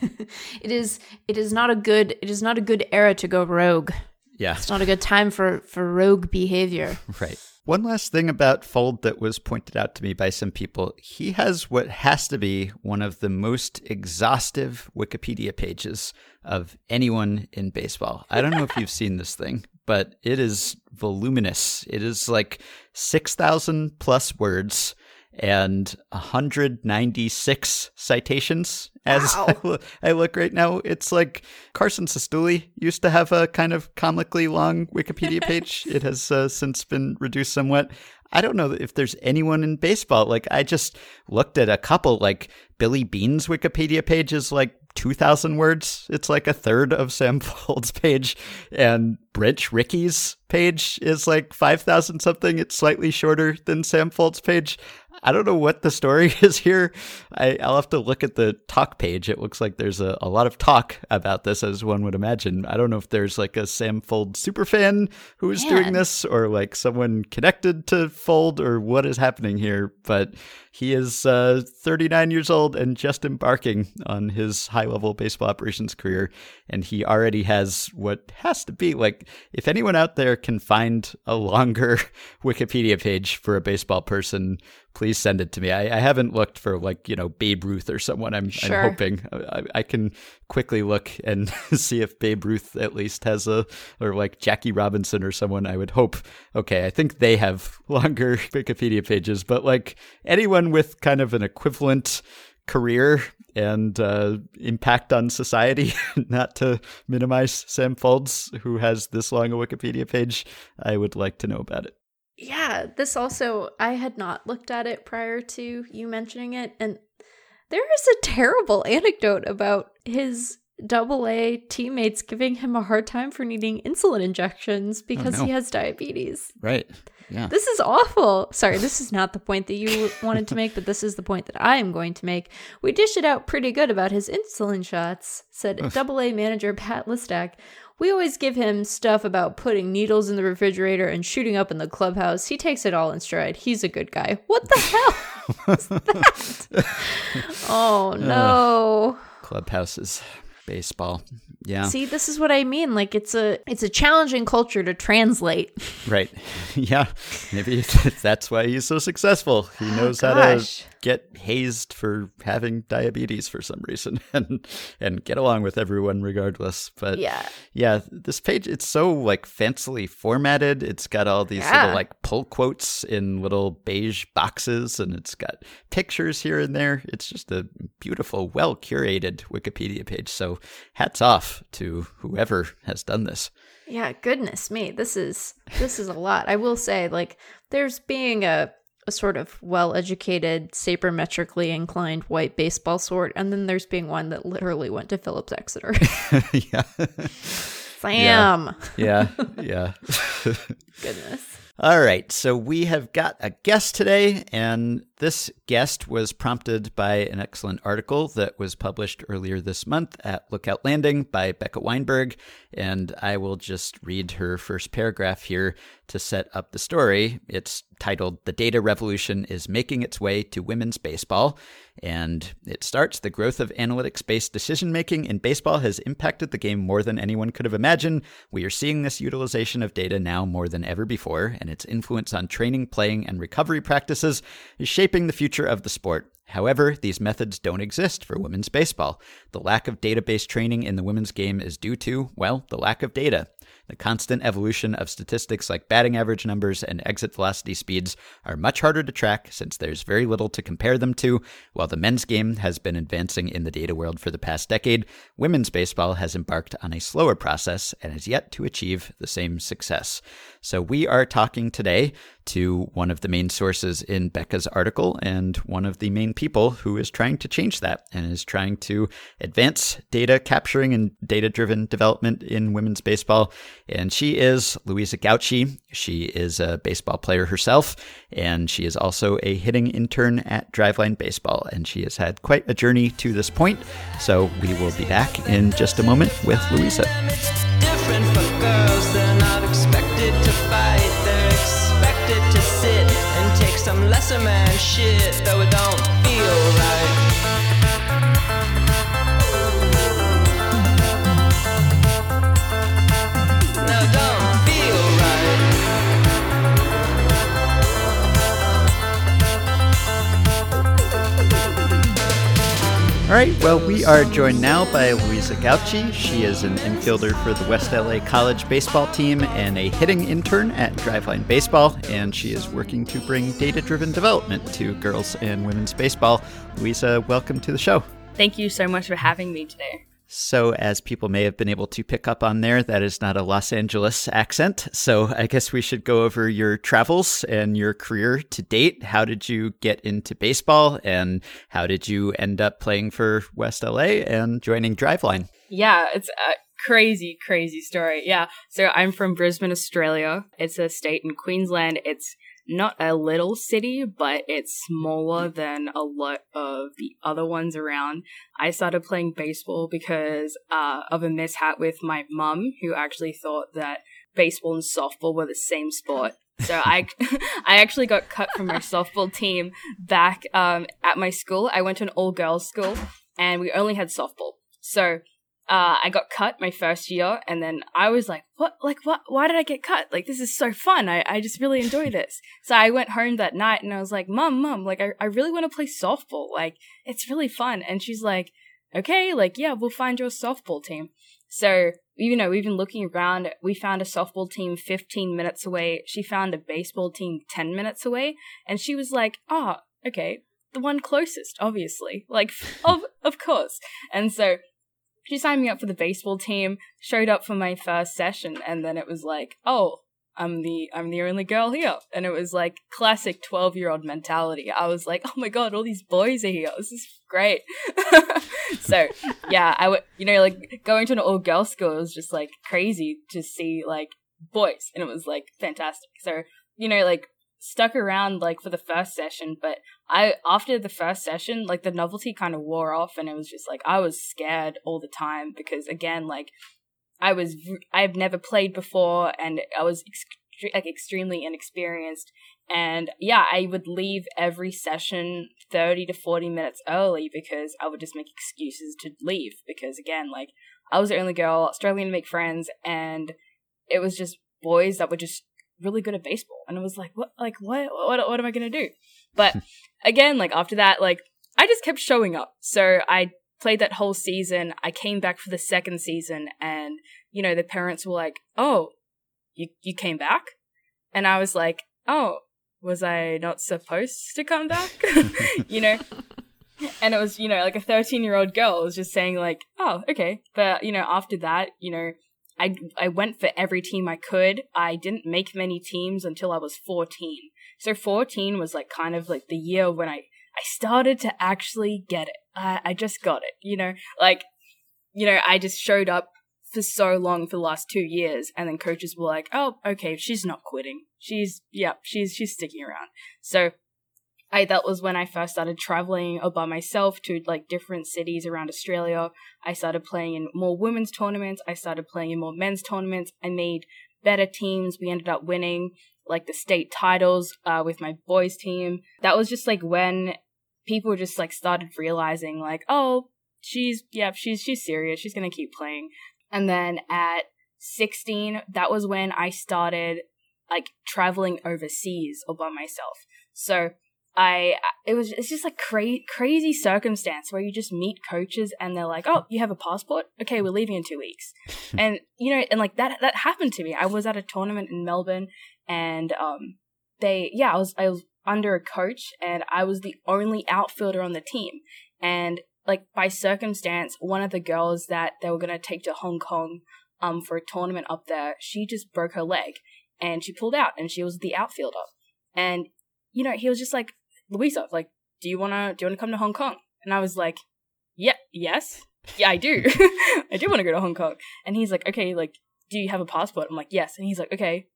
it is it is not a good it is not a good era to go rogue. Yeah. It's not a good time for for rogue behavior. Right. One last thing about Fuld that was pointed out to me by some people. He has what has to be one of the most exhaustive Wikipedia pages of anyone in baseball. I don't know if you've seen this thing, but it is voluminous. It is like 6,000 plus words and 196 citations as wow. I, look, I, look right now. It's like Carson Cistulli used to have a kind of comically long Wikipedia page. it has uh, since been reduced somewhat. I don't know if there's anyone in baseball. Like I just looked at a couple, like Billy Beane's Wikipedia page is like 2,000 words. It's like a third of Sam Fuld's page. And Branch Rickey's page is like 5,000 something. It's slightly shorter than Sam Fuld's page. I don't know what the story is here. I, will have to look at the talk page. It looks like there's a, a lot of talk about this, as one would imagine. I don't know if there's like a Sam Fuld superfan who is doing this, or like someone connected to Fuld or what is happening here. But he is uh, 39 years old and just embarking on his high level baseball operations career. And he already has what has to be like, if anyone out there can find a longer Wikipedia page for a baseball person, please send it to me. I, I haven't looked for like, you know, Babe Ruth or someone. I'm, sure. I'm hoping I, I, can quickly look and see if Babe Ruth at least has a, or like Jackie Robinson or someone. I would hope, okay, I think they have longer Wikipedia pages, but like anyone with kind of an equivalent career and uh, impact on society, not to minimize Sam Fuld's, who has this long a Wikipedia page, I would like to know about it. Yeah, this also, I had not looked at it prior to you mentioning it. And there is a terrible anecdote about his double A teammates giving him a hard time for needing insulin injections because oh, no. he has diabetes. Right. Yeah. This is awful. Sorry, this is not the point that you wanted to make, but this is the point that I am going to make. We dish it out pretty good about his insulin shots, said double A manager Pat Listach. We always give him stuff about putting needles in the refrigerator and shooting up in the clubhouse. He takes it all in stride. He's a good guy. What the hell was that? oh no. Uh, clubhouses baseball. Yeah. See, this is what I mean. Like it's a it's a challenging culture to translate. Right. Yeah. Maybe that's why he's so successful. He oh, knows oh, how to get hazed for having diabetes for some reason and and get along with everyone regardless. But yeah, yeah, this page it's so like fancily formatted. It's got all these yeah. little like pull quotes in little beige boxes, and it's got pictures here and there. It's just a beautiful, well curated Wikipedia page. So hats off to whoever has done this. Yeah, goodness me. This is this is a lot. I will say like there's being a a sort of well educated, sabermetrically inclined white baseball sort, and then there's being one that literally went to Phillips Exeter. yeah. Sam. Yeah, yeah. Goodness. All right, so we have got a guest today, and this guest was prompted by an excellent article that was published earlier this month at Lookout Landing by Becca Weinberg. And I will just read her first paragraph here to set up the story. It's titled The Data Revolution is Making Its Way to Women's Baseball. And it starts The growth of analytics based decision making in baseball has impacted the game more than anyone could have imagined. We are seeing this utilization of data now more than ever before, and its influence on training, playing, and recovery practices is shaping the future of the sport. However, these methods don't exist for women's baseball. The lack of database training in the women's game is due to, well, the lack of data. The constant evolution of statistics like batting average numbers and exit velocity speeds are much harder to track since there's very little to compare them to. While the men's game has been advancing in the data world for the past decade, women's baseball has embarked on a slower process and has yet to achieve the same success. So we are talking today to one of the main sources in Becca's article and one of the main people who is trying to change that and is trying to advance data capturing and data driven development in women's baseball. And she is Louisa Gauci. She is a baseball player herself, and she is also a hitting intern at Driveline Baseball. And she has had quite a journey to this point. So we will be back in just a moment with Louisa though it don't feel right. All right, well, we are joined now by Louisa Gauci. She is an infielder for the West LA College baseball team and a hitting intern at Driveline Baseball, and she is working to bring data driven development to girls and women's baseball. Louisa, welcome to the show. Thank you so much for having me today. So, as people may have been able to pick up on there, that is not a Los Angeles accent. So, I guess we should go over your travels and your career to date. How did you get into baseball and how did you end up playing for West LA and joining Driveline? Yeah, it's a crazy, crazy story. Yeah. So, I'm from Brisbane, Australia. It's a state in Queensland. It's not a little city, but it's smaller than a lot of the other ones around. I started playing baseball because uh, of a mishap with my mum, who actually thought that baseball and softball were the same sport. So I, I actually got cut from my softball team back um, at my school. I went to an all girls school, and we only had softball. So uh, I got cut my first year, and then I was like, "What? Like, what? Why did I get cut? Like, this is so fun. I, I just really enjoy this." so I went home that night, and I was like, "Mom, mom, like, I, I really want to play softball. Like, it's really fun." And she's like, "Okay, like, yeah, we'll find you a softball team." So you know, we've been looking around. We found a softball team 15 minutes away. She found a baseball team 10 minutes away, and she was like, "Oh, okay." The one closest, obviously, like of of course, and so she signed me up for the baseball team, showed up for my first session, and then it was like, oh, I'm the I'm the only girl here, and it was like classic twelve year old mentality. I was like, oh my god, all these boys are here. This is great. so yeah, I would you know like going to an all girl school was just like crazy to see like boys, and it was like fantastic. So you know like stuck around like for the first session, but I after the first session, like the novelty kind of wore off, and it was just like I was scared all the time because again, like I was I've never played before, and I was ext- like extremely inexperienced, and yeah, I would leave every session thirty to forty minutes early because I would just make excuses to leave because again, like I was the only girl struggling to make friends, and it was just boys that were just really good at baseball. And it was like, what, like, what, what, what am I going to do? But again, like after that, like I just kept showing up. So I played that whole season. I came back for the second season and, you know, the parents were like, oh, you, you came back? And I was like, oh, was I not supposed to come back? you know? And it was, you know, like a 13 year old girl was just saying like, oh, okay. But, you know, after that, you know, I I went for every team I could. I didn't make many teams until I was 14. So 14 was like kind of like the year when I I started to actually get it. I I just got it, you know? Like you know, I just showed up for so long for the last two years, and then coaches were like, "Oh, okay, she's not quitting. She's yeah, she's she's sticking around." So, I that was when I first started traveling by myself to like different cities around Australia. I started playing in more women's tournaments. I started playing in more men's tournaments. I made better teams. We ended up winning like the state titles uh, with my boys team. That was just like when people just like started realizing like, oh, she's yeah, she's she's serious. She's gonna keep playing. And then at 16, that was when I started like traveling overseas all by myself. So I it was it's just like cra- crazy circumstance where you just meet coaches and they're like, "Oh, you have a passport? Okay, we're leaving in 2 weeks." and you know, and like that that happened to me. I was at a tournament in Melbourne and um they yeah, I was I was under a coach and I was the only outfielder on the team. And like by circumstance, one of the girls that they were gonna take to Hong Kong um for a tournament up there, she just broke her leg and she pulled out and she was the outfielder. And you know, he was just like, Louisa, like, do you wanna do you wanna come to Hong Kong? And I was like, Yeah, yes. Yeah, I do. I do want to go to Hong Kong. And he's like, Okay, like, do you have a passport? I'm like, Yes. And he's like, Okay,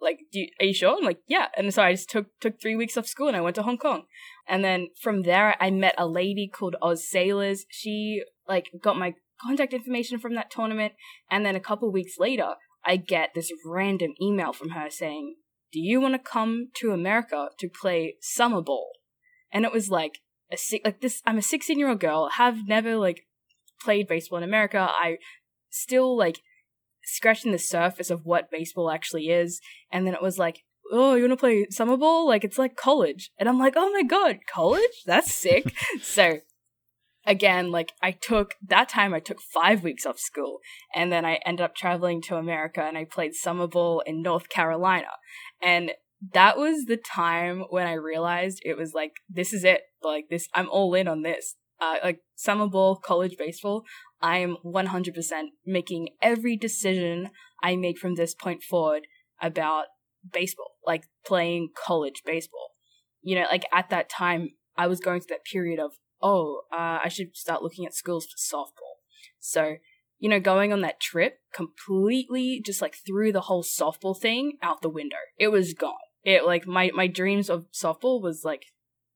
like, do you, are you sure? I'm like, yeah. And so I just took took three weeks off school and I went to Hong Kong. And then from there, I met a lady called Oz Sailors. She like got my contact information from that tournament. And then a couple weeks later, I get this random email from her saying, "Do you want to come to America to play summer ball?" And it was like a like this. I'm a 16 year old girl. Have never like played baseball in America. I still like scratching the surface of what baseball actually is. And then it was like, oh, you want to play summer ball? Like, it's like college. And I'm like, oh my God, college? That's sick. so, again, like, I took that time, I took five weeks off school. And then I ended up traveling to America and I played summer ball in North Carolina. And that was the time when I realized it was like, this is it. Like, this, I'm all in on this. Uh, like summer ball, college baseball, I am 100% making every decision I make from this point forward about baseball, like playing college baseball. You know, like at that time, I was going through that period of, oh, uh, I should start looking at schools for softball. So, you know, going on that trip completely just like threw the whole softball thing out the window. It was gone. It like my, my dreams of softball was like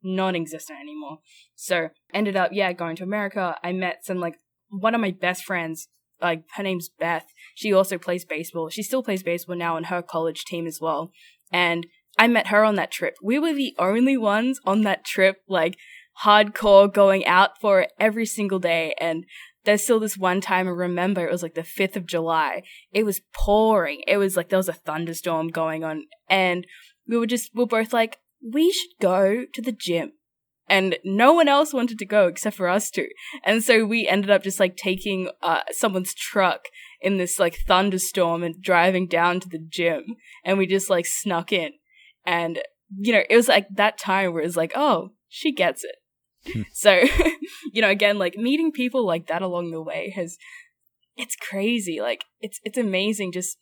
non-existent anymore. So ended up, yeah, going to America. I met some like one of my best friends, like her name's Beth. She also plays baseball. She still plays baseball now in her college team as well. And I met her on that trip. We were the only ones on that trip, like hardcore going out for it every single day. And there's still this one time I remember it was like the 5th of July. It was pouring. It was like there was a thunderstorm going on. And we were just, we we're both like, we should go to the gym and no one else wanted to go except for us two. And so we ended up just like taking uh, someone's truck in this like thunderstorm and driving down to the gym, and we just like snuck in. And you know, it was like that time where it's like, oh, she gets it. So, you know, again, like meeting people like that along the way has, it's crazy. Like it's it's amazing. Just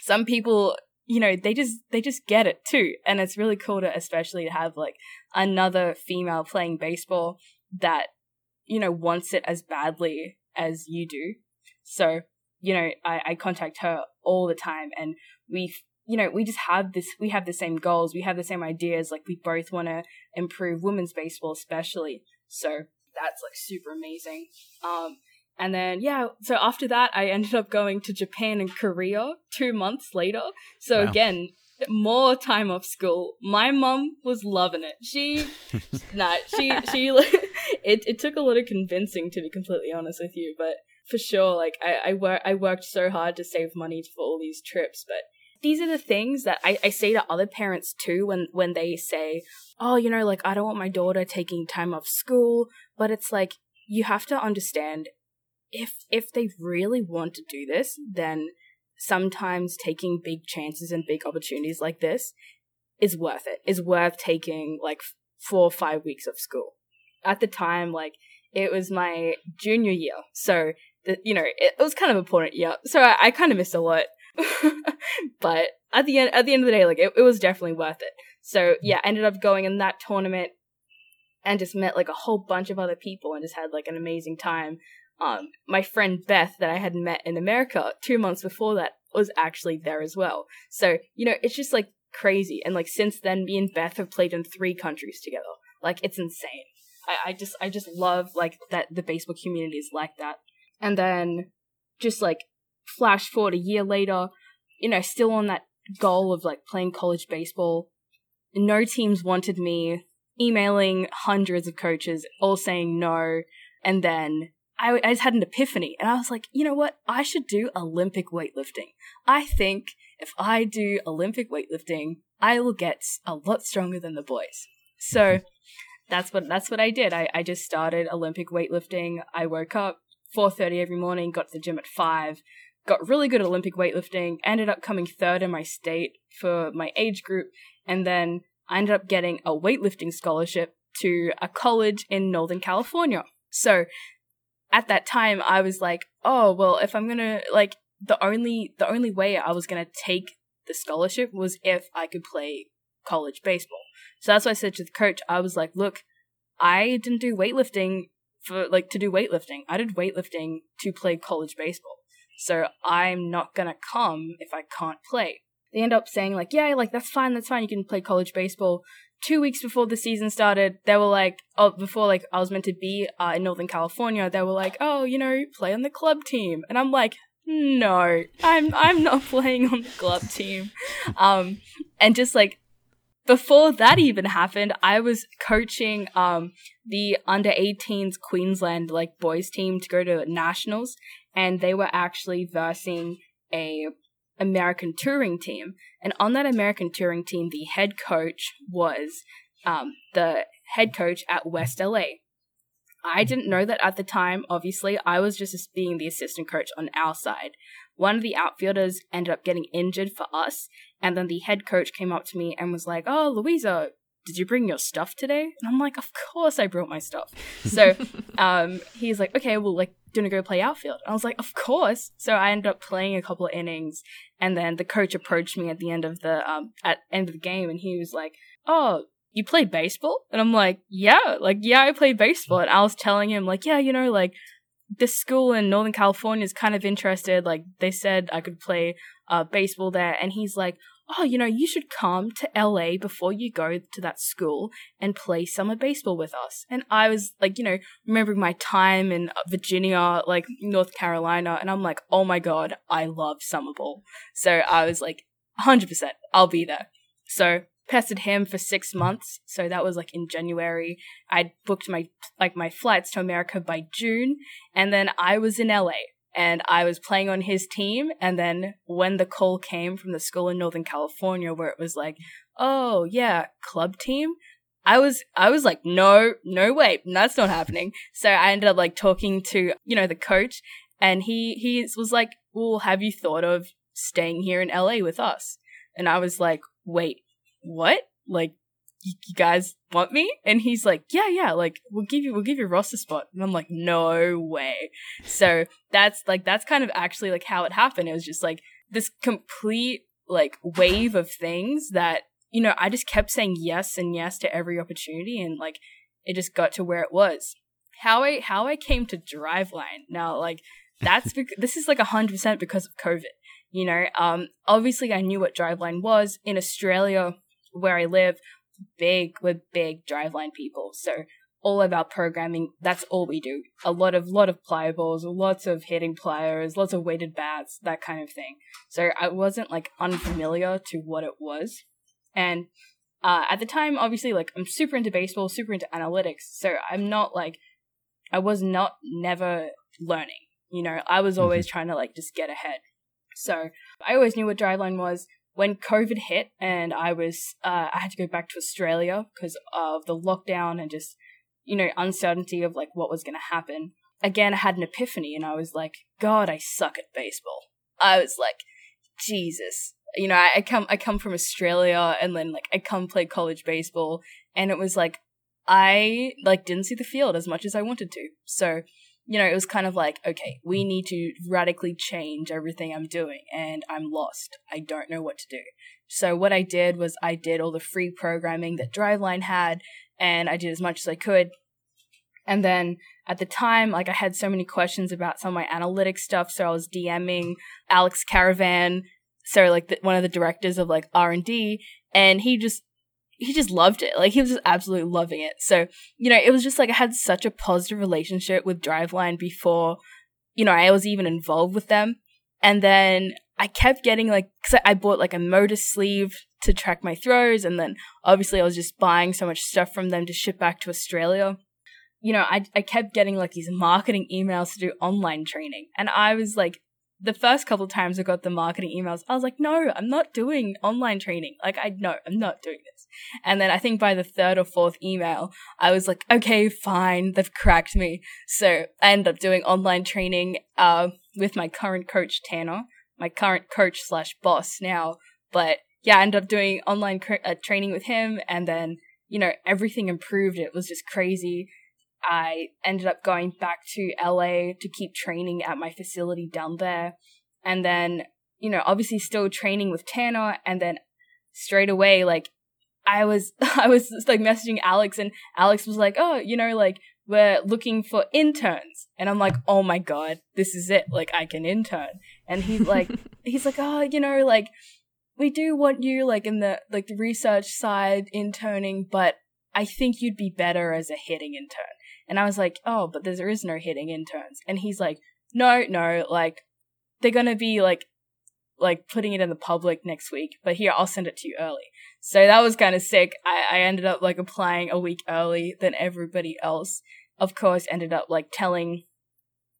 some people you know they just they just get it too and it's really cool to especially to have like another female playing baseball that you know wants it as badly as you do so you know i, I contact her all the time and we you know we just have this we have the same goals we have the same ideas like we both want to improve women's baseball especially so that's like super amazing um and then, yeah, so after that, I ended up going to Japan and Korea two months later. So wow. again, more time off school. My mom was loving it. She, nah, she, she, it, it took a lot of convincing to be completely honest with you, but for sure, like, I, I, wor- I worked so hard to save money for all these trips, but these are the things that I, I say to other parents too when, when they say, oh, you know, like, I don't want my daughter taking time off school, but it's like, you have to understand if if they really want to do this, then sometimes taking big chances and big opportunities like this is worth it. Is worth taking like four or five weeks of school. At the time, like it was my junior year, so the, you know it, it was kind of important year. So I, I kind of missed a lot, but at the end at the end of the day, like it, it was definitely worth it. So yeah, ended up going in that tournament and just met like a whole bunch of other people and just had like an amazing time um, my friend Beth that I had met in America two months before that was actually there as well. So, you know, it's just like crazy. And like since then, me and Beth have played in three countries together. Like it's insane. I, I just, I just love like that the baseball community is like that. And then just like flash forward a year later, you know, still on that goal of like playing college baseball. No teams wanted me, emailing hundreds of coaches, all saying no. And then I, I just had an epiphany and I was like, you know what? I should do Olympic weightlifting. I think if I do Olympic weightlifting, I will get a lot stronger than the boys. So that's what that's what I did. I, I just started Olympic weightlifting. I woke up 4:30 every morning, got to the gym at 5, got really good at Olympic weightlifting, ended up coming third in my state for my age group, and then I ended up getting a weightlifting scholarship to a college in Northern California. So at that time I was like, oh well, if I'm gonna like the only the only way I was gonna take the scholarship was if I could play college baseball. So that's why I said to the coach, I was like, look, I didn't do weightlifting for like to do weightlifting. I did weightlifting to play college baseball. So I'm not gonna come if I can't play. They end up saying like, yeah, like that's fine, that's fine. You can play college baseball two weeks before the season started, they were like, oh, before like I was meant to be uh, in Northern California, they were like, oh, you know, play on the club team, and I'm like, no, I'm I'm not playing on the club team, um, and just like before that even happened, I was coaching um the under 18s Queensland like boys team to go to nationals, and they were actually versing a American touring team. And on that American touring team, the head coach was um, the head coach at West LA. I didn't know that at the time, obviously. I was just being the assistant coach on our side. One of the outfielders ended up getting injured for us, and then the head coach came up to me and was like, Oh, Louisa, did you bring your stuff today? And I'm like, Of course I brought my stuff. So um, he's like, Okay, well, like, do you want to go play outfield? And I was like, Of course. So I ended up playing a couple of innings, and then the coach approached me at the end of the um at end of the game, and he was like, "Oh, you play baseball?" And I'm like, "Yeah, like yeah, I play baseball." And I was telling him like, "Yeah, you know, like." This school in Northern California is kind of interested. Like they said, I could play uh, baseball there, and he's like, oh, you know, you should come to LA before you go to that school and play summer baseball with us. And I was like, you know, remembering my time in Virginia, like North Carolina, and I'm like, oh my God, I love summer ball. So I was like, 100%, I'll be there. So pestered him for six months. So that was like in January. I booked my like my flights to America by June, and then I was in LA and I was playing on his team. And then when the call came from the school in Northern California, where it was like, "Oh yeah, club team," I was I was like, "No, no way, that's not happening." So I ended up like talking to you know the coach, and he he was like, "Well, have you thought of staying here in LA with us?" And I was like, "Wait, what? Like you guys want me? And he's like, yeah, yeah, like we'll give you, we'll give you Ross a roster spot. And I'm like, no way. So that's like, that's kind of actually like how it happened. It was just like this complete like wave of things that, you know, I just kept saying yes and yes to every opportunity. And like, it just got to where it was. How I, how I came to Driveline now, like that's, because this is like a hundred percent because of COVID. You know, um, obviously I knew what Driveline was in Australia where I live big, we're big driveline people. So all of our programming, that's all we do. A lot of, lot of plyo balls, lots of hitting plyos, lots of weighted bats, that kind of thing. So I wasn't like unfamiliar to what it was. And, uh, at the time, obviously, like I'm super into baseball, super into analytics. So I'm not like, I was not never learning. You know, I was always mm-hmm. trying to like just get ahead. So I always knew what driveline was when COVID hit and I was, uh, I had to go back to Australia because of the lockdown and just, you know, uncertainty of like what was going to happen. Again, I had an epiphany and I was like, God, I suck at baseball. I was like, Jesus. You know, I, I come, I come from Australia and then like I come play college baseball and it was like, I like didn't see the field as much as I wanted to. So you know, it was kind of like, okay, we mm. need to radically change everything I'm doing, and I'm lost. I don't know what to do. So what I did was I did all the free programming that Driveline had, and I did as much as I could. And then at the time, like I had so many questions about some of my analytics stuff. So I was DMing Alex Caravan. So like the, one of the directors of like R and D and he just, he just loved it. Like he was just absolutely loving it. So, you know, it was just like I had such a positive relationship with Driveline before, you know, I was even involved with them. And then I kept getting like, cause I bought like a Motus sleeve to track my throws. And then obviously I was just buying so much stuff from them to ship back to Australia. You know, I, I kept getting like these marketing emails to do online training. And I was like, the first couple times I got the marketing emails, I was like, no, I'm not doing online training. Like, I know I'm not doing this. And then I think by the third or fourth email, I was like, okay, fine, they've cracked me. So I ended up doing online training, uh, with my current coach, Tanner, my current coach slash boss now. But yeah, I ended up doing online cr- uh, training with him, and then you know everything improved. It was just crazy. I ended up going back to LA to keep training at my facility down there, and then you know obviously still training with Tanner, and then straight away like I was I was like messaging Alex, and Alex was like, oh, you know like we're looking for interns. And I'm like, oh my God, this is it. Like, I can intern. And he's like, he's like, oh, you know, like, we do want you, like, in the, like, the research side interning, but I think you'd be better as a hitting intern. And I was like, oh, but there is no hitting interns. And he's like, no, no, like, they're gonna be, like, like putting it in the public next week, but here, I'll send it to you early. So that was kind of sick. I, I ended up like applying a week early than everybody else. Of course, ended up like telling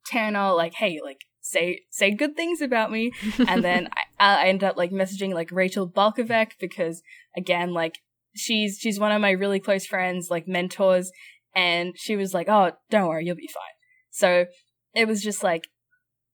Tanner like, hey, like say say good things about me. and then I, I ended up like messaging like Rachel Balkovec because again, like she's she's one of my really close friends, like mentors, and she was like, oh, don't worry, you'll be fine. So it was just like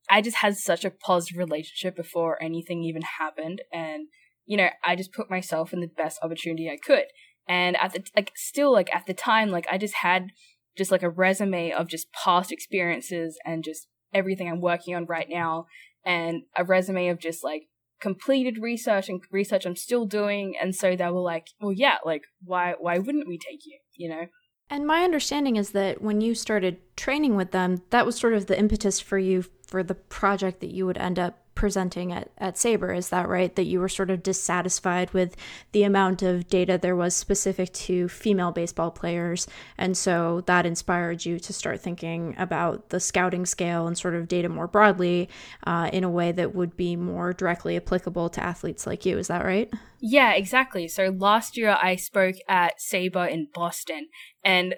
I just had such a positive relationship before anything even happened, and you know, I just put myself in the best opportunity I could. And at the, like, still, like, at the time, like, I just had just like a resume of just past experiences and just everything I'm working on right now and a resume of just like completed research and research I'm still doing. And so they were like, well, yeah, like, why, why wouldn't we take you, you know? And my understanding is that when you started training with them, that was sort of the impetus for you for the project that you would end up presenting at, at SABR. Is that right? That you were sort of dissatisfied with the amount of data there was specific to female baseball players. And so that inspired you to start thinking about the scouting scale and sort of data more broadly uh, in a way that would be more directly applicable to athletes like you. Is that right? Yeah, exactly. So last year I spoke at SABR in Boston. And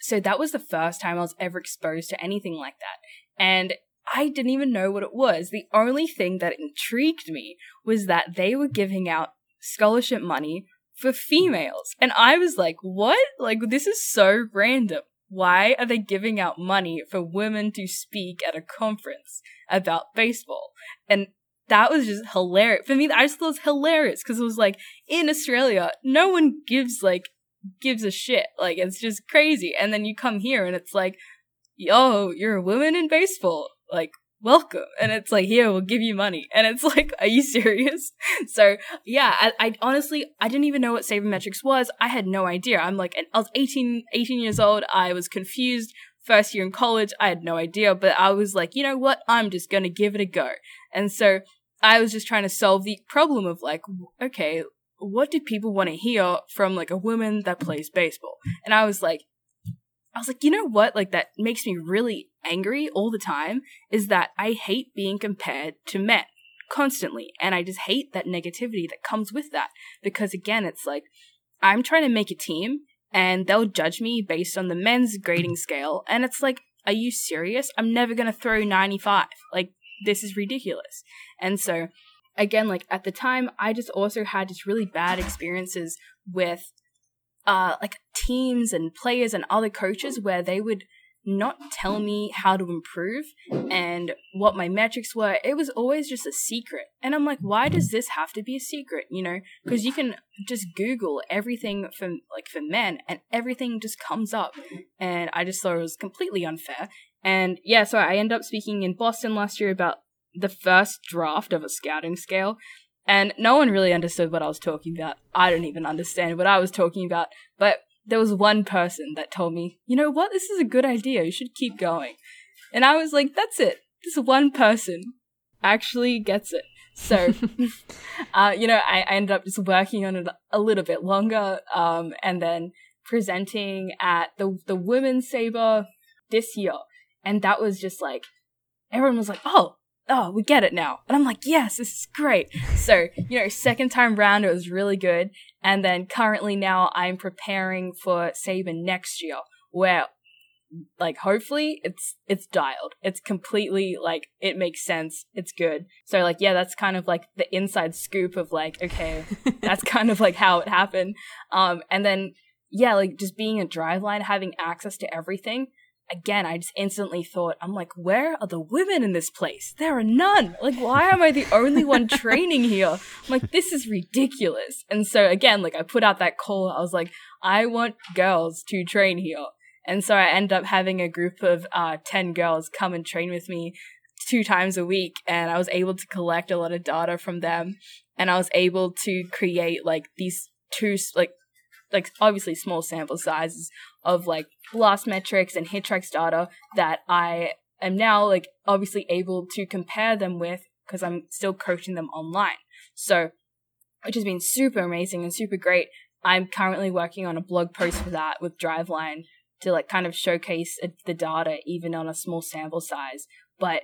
so that was the first time I was ever exposed to anything like that. And I didn't even know what it was. The only thing that intrigued me was that they were giving out scholarship money for females. And I was like, what? Like, this is so random. Why are they giving out money for women to speak at a conference about baseball? And that was just hilarious. For me, I just thought it was hilarious because it was like, in Australia, no one gives, like, gives a shit. Like, it's just crazy. And then you come here and it's like, yo, you're a woman in baseball like welcome. And it's like here we'll give you money. And it's like are you serious? So yeah I, I, honestly i didn't even know what sabermetrics was. I had no idea. I'm like i was 18 18 years old. I was confused. First year in college i had no idea. But i was like you know what? I'm just gonna give it a go. And so i was just trying to solve the problem of like okay what do people want to hear from like a woman that plays baseball? And i was like I was like, you know what? Like that makes me really angry all the time is that I hate being compared to men constantly. And I just hate that negativity that comes with that. Because again, it's like, I'm trying to make a team and they'll judge me based on the men's grading scale. And it's like, are you serious? I'm never going to throw 95. Like, this is ridiculous. And so, again, like at the time, I just also had just really bad experiences with uh, like teams and players and other coaches where they would not tell me how to improve and what my metrics were. It was always just a secret. And I'm like, why does this have to be a secret? You know, because you can just Google everything from like for men and everything just comes up. And I just thought it was completely unfair. And yeah, so I ended up speaking in Boston last year about the first draft of a scouting scale and no one really understood what I was talking about. I don't even understand what I was talking about. But there was one person that told me, you know what, this is a good idea. You should keep going. And I was like, that's it. This one person actually gets it. So, uh, you know, I, I, ended up just working on it a little bit longer, um, and then presenting at the the women's SABR this year, and that was just like everyone was like, "Oh, oh, we get it now," and I'm like, "Yes, this is great." So, you know, second time round, it was really good, and then currently now I'm preparing for SABR next year, where like hopefully it's it's dialed. It's completely like it makes sense. It's good. So like yeah that's kind of like the inside scoop of like okay that's kind of like how it happened. Um and then yeah like just being a driveline having access to everything again i just instantly thought i'm like where are the women in this place? There are none. Like why am i the only one training here? I'm like this is ridiculous. And so again like i put out that call. I was like i want girls to train here. And so I end up having a group of uh, 10 girls come and train with me two times a week. And I was able to collect a lot of data from them. And I was able to create like these two, like, like obviously small sample sizes of like blast metrics and HitTrax data that I am now like obviously able to compare them with because I'm still coaching them online. So, which has been super amazing and super great. I'm currently working on a blog post for that with Driveline to like kind of showcase uh, the data even on a small sample size. But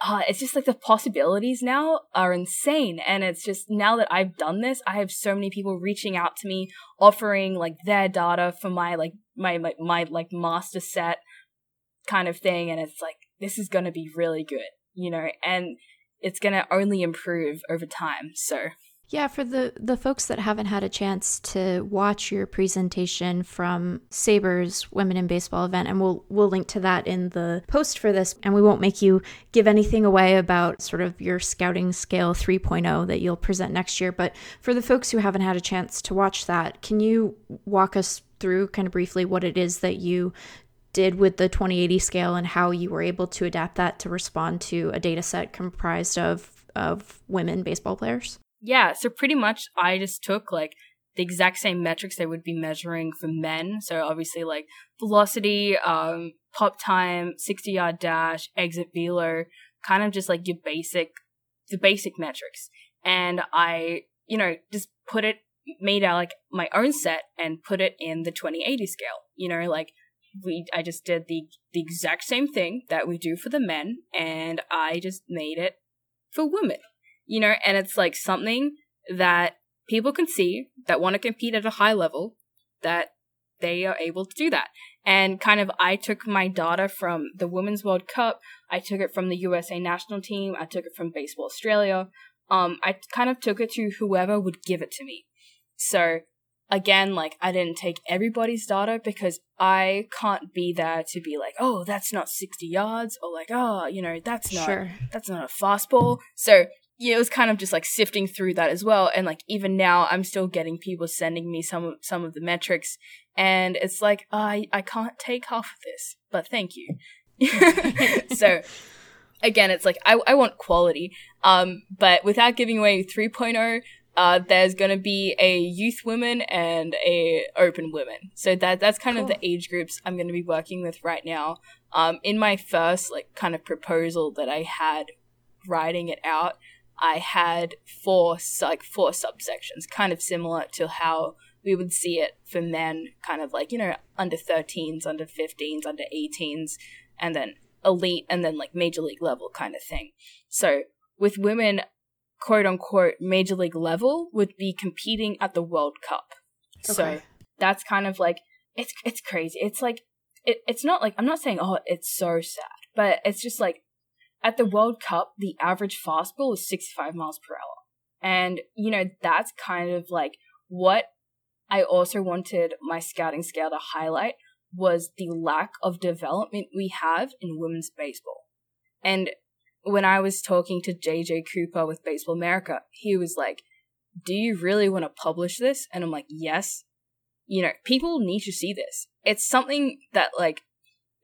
uh, it's just like the possibilities now are insane. And it's just now that I've done this, I have so many people reaching out to me, offering like their data for my like my my, my like master set kind of thing. And it's like, this is going to be really good, you know, and it's going to only improve over time. So yeah, for the the folks that haven't had a chance to watch your presentation from SABR's Women in Baseball event, and we'll we'll link to that in the post for this, and we won't make you give anything away about sort of your scouting scale 3.0 that you'll present next year. But for the folks who haven't had a chance to watch that, can you walk us through kind of briefly what it is that you did with the 2080 scale and how you were able to adapt that to respond to a data set comprised of of women baseball players? Yeah, so pretty much I just took like the exact same metrics they would be measuring for men. So obviously like velocity, um, pop time, 60 yard dash, exit velo, kind of just like your basic, the basic metrics. And I, you know, just put it, made out like my own set and put it in the 2080 scale. You know, like we, I just did the, the exact same thing that we do for the men and I just made it for women you know, and it's like something that people can see that want to compete at a high level that they are able to do that. And kind of, I took my data from the Women's World Cup. I took it from the USA national team. I took it from Baseball Australia. Um, I kind of took it to whoever would give it to me. So again, like I didn't take everybody's data because I can't be there to be like, oh, that's not 60 yards or like, oh, you know, that's not, sure. that's not a fastball. So yeah, it was kind of just like sifting through that as well. And like even now, I'm still getting people sending me some of some of the metrics, and it's like I I can't take half of this, but thank you. so again, it's like I I want quality, um, but without giving away 3.0. Uh, there's going to be a youth women and a open women. So that that's kind cool. of the age groups I'm going to be working with right now. Um, in my first like kind of proposal that I had writing it out, I had four like four subsections, kind of similar to how we would see it for men, kind of like you know under 13s, under 15s, under 18s, and then elite, and then like major league level kind of thing. So with women, quote unquote, major league level would be competing at the World Cup. Okay. So that's kind of like it's it's crazy. It's like it, it's not like I'm not saying oh it's so sad, but it's just like at the World Cup, the average fastball was 65 miles per hour. And, you know, that's kind of like what I also wanted my scouting scale to highlight was the lack of development we have in women's baseball. And when I was talking to JJ Cooper with Baseball America, he was like, Do you really want to publish this? And I'm like, Yes. You know, people need to see this. It's something that, like,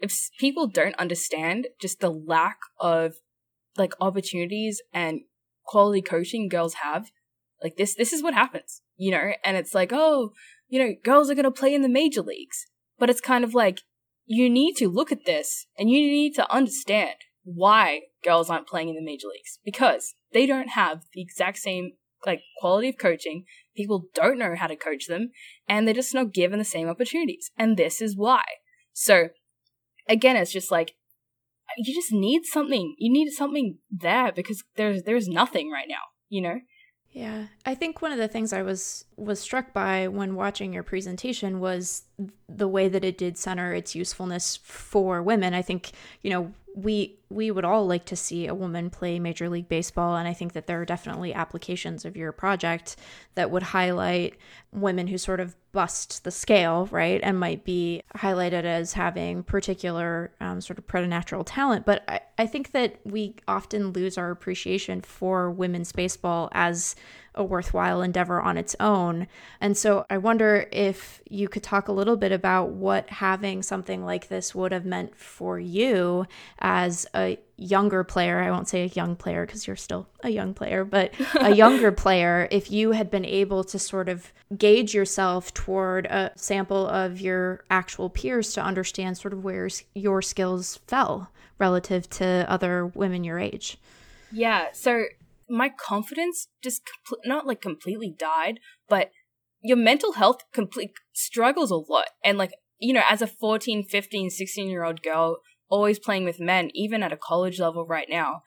if people don't understand just the lack of like opportunities and quality coaching girls have, like this this is what happens, you know? And it's like, oh, you know, girls are going to play in the major leagues. But it's kind of like, you need to look at this and you need to understand why girls aren't playing in the major leagues because they don't have the exact same like quality of coaching. People don't know how to coach them and they're just not given the same opportunities. And this is why. So again, it's just like you just need something. You need something there because there's there's nothing right now, you know? Yeah. I think one of the things I was was struck by when watching your presentation was the way that it did center its usefulness for women. I think, you know, we we would all like to see a woman play major league baseball and i think that there are definitely applications of your project that would highlight women who sort of bust the scale right and might be highlighted as having particular um, sort of preternatural talent. But I, I think that we often lose our appreciation for women's baseball as a worthwhile endeavor on its own. And so I wonder if you could talk a little bit about what having something like this would have meant for you as a younger player. I won't say a young player because you're still a young player, but a younger player, if you had been able to sort of gauge yourself toward a sample of your actual peers to understand sort of where your skills fell relative to other women your age. Yeah. So my confidence just compl- not like completely died, but your mental health complete struggles a lot. And like, you know, as a 14, 15, 16 year old girl, always playing with men, even at a college level right now,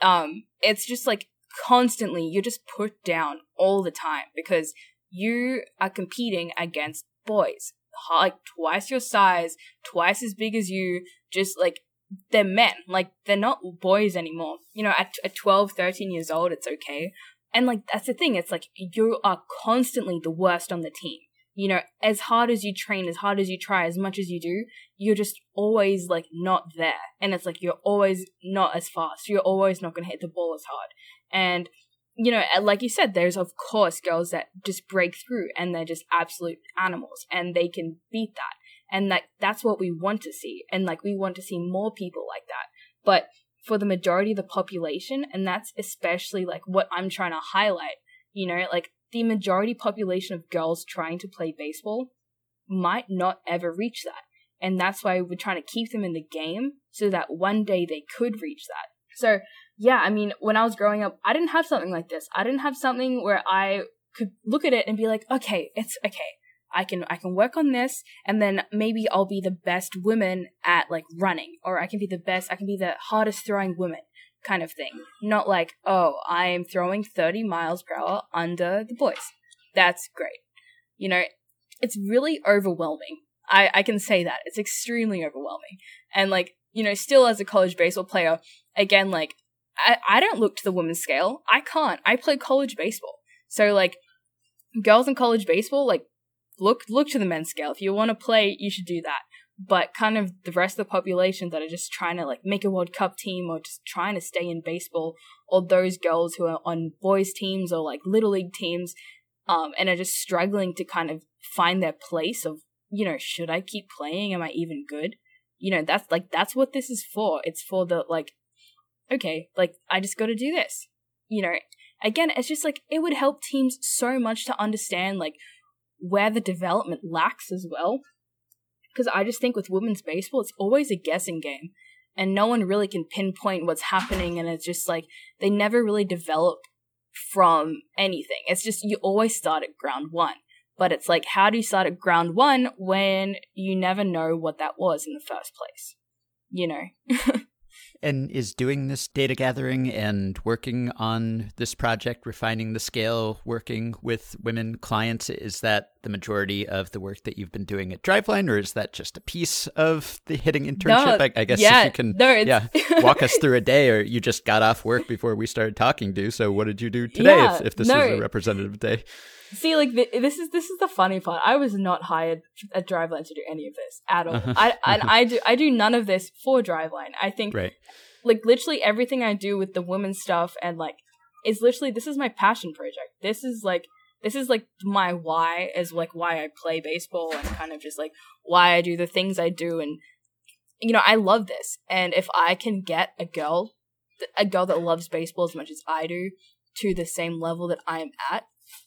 um, it's just like constantly you're just put down all the time because you are competing against boys like twice your size, twice as big as you, just like they're men. Like they're not boys anymore. You know, at, at 12, 13 years old, it's okay. And like that's the thing. It's like you are constantly the worst on the team. You know, as hard as you train, as hard as you try, as much as you do, you're just always like not there. And it's like you're always not as fast. You're always not going to hit the ball as hard. And you know, like you said, there's of course girls that just break through and they're just absolute animals and they can beat that and that that's what we want to see and like we want to see more people like that. But for the majority of the population and that's especially like what i'm trying to highlight you know like the majority population of girls trying to play baseball might not ever reach that. And that's why we're trying to keep them in the game so that one day they could reach that. So yeah i mean when i was growing up i didn't have something like this. I didn't have something where i could look at it and be like okay it's okay I can I can work on this and then maybe I'll be the best woman at like running or I can be the best I can be the hardest throwing woman kind of thing. Not like, oh, I am throwing 30 miles per hour under the boys. That's great. You know, it's really overwhelming. I, I can say that. It's extremely overwhelming. And like, you know, still as a college baseball player, again, like, I, I don't look to the women's scale. I can't. I play college baseball. So like, girls in college baseball, like, look look to the men's scale. If you want to play, you should do that. But kind of the rest of the population that are just trying to like make a World Cup team or just trying to stay in baseball, or those girls who are on boys teams or like little league teams, um, and are just struggling to kind of find their place of you know should I keep playing? Am I even good? You know that's like that's what this is for. It's for the like, okay, like I just got to do this. You know, again, it's just like it would help teams so much to understand like where the development lacks as well. Because I just think with women's baseball, it's always a guessing game. And no one really can pinpoint what's happening. And it's just like they never really develop from anything. It's just you always start at ground one. But it's like, how do you start at ground one when you never know what that was in the first place? You know? and is doing this data gathering and working on this project, refining the scale, working with women clients, is that the majority of the work that you've been doing at Driveline, or is that just a piece of the hitting internship? No, I, I, guess yeah, if you can no, yeah, walk us through a day, or you just got off work before we started talking, do so. What did you do today? Yeah, if, if this no. was a representative day. See, like this is this is the funny part. I was not hired at Driveline to do any of this at all. Uh-huh. I and I do I do none of this for Driveline. I think right. like literally everything I do with the women's stuff and like is literally this is my passion project. This is like this is like my why is like why I play baseball and kind of just like why I do the things I do and you know I love this and if I can get a girl a girl that loves baseball as much as I do to the same level that I am at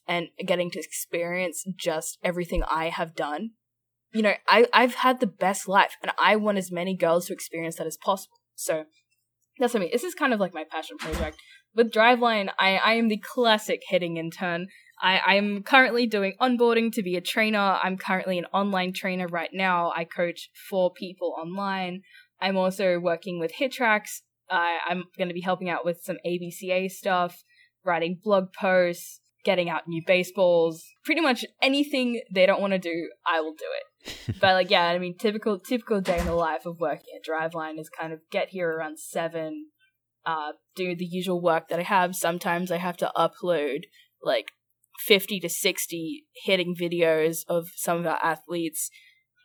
and getting to experience just everything I have done. You know, I, I've had the best life and I want as many girls to experience that as possible. So that's what I mean. This is kind of like my passion project. With Driveline, I, I am the classic hitting intern. I, I'm currently doing onboarding to be a trainer. I'm currently an online trainer right now. I coach four people online. I'm also working with HitTrax. Uh, I'm going to be helping out with some ABCA stuff, writing blog posts, getting out new baseballs. Pretty much anything they don't want to do, I will do it. but like, yeah, I mean, typical typical day in the life of working at Driveline is kind of get here around seven, uh, do the usual work that I have. Sometimes I have to upload like 50 to 60 hitting videos of some of our athletes.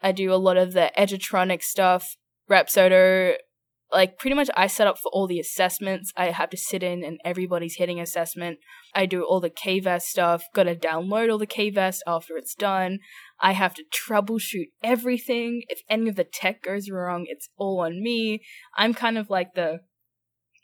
I do a lot of the Edgertronic stuff, Rapsodo. Like, pretty much, I set up for all the assessments. I have to sit in and everybody's hitting assessment. I do all the KVest stuff, gotta download all the KVest after it's done. I have to troubleshoot everything. If any of the tech goes wrong, it's all on me. I'm kind of like the.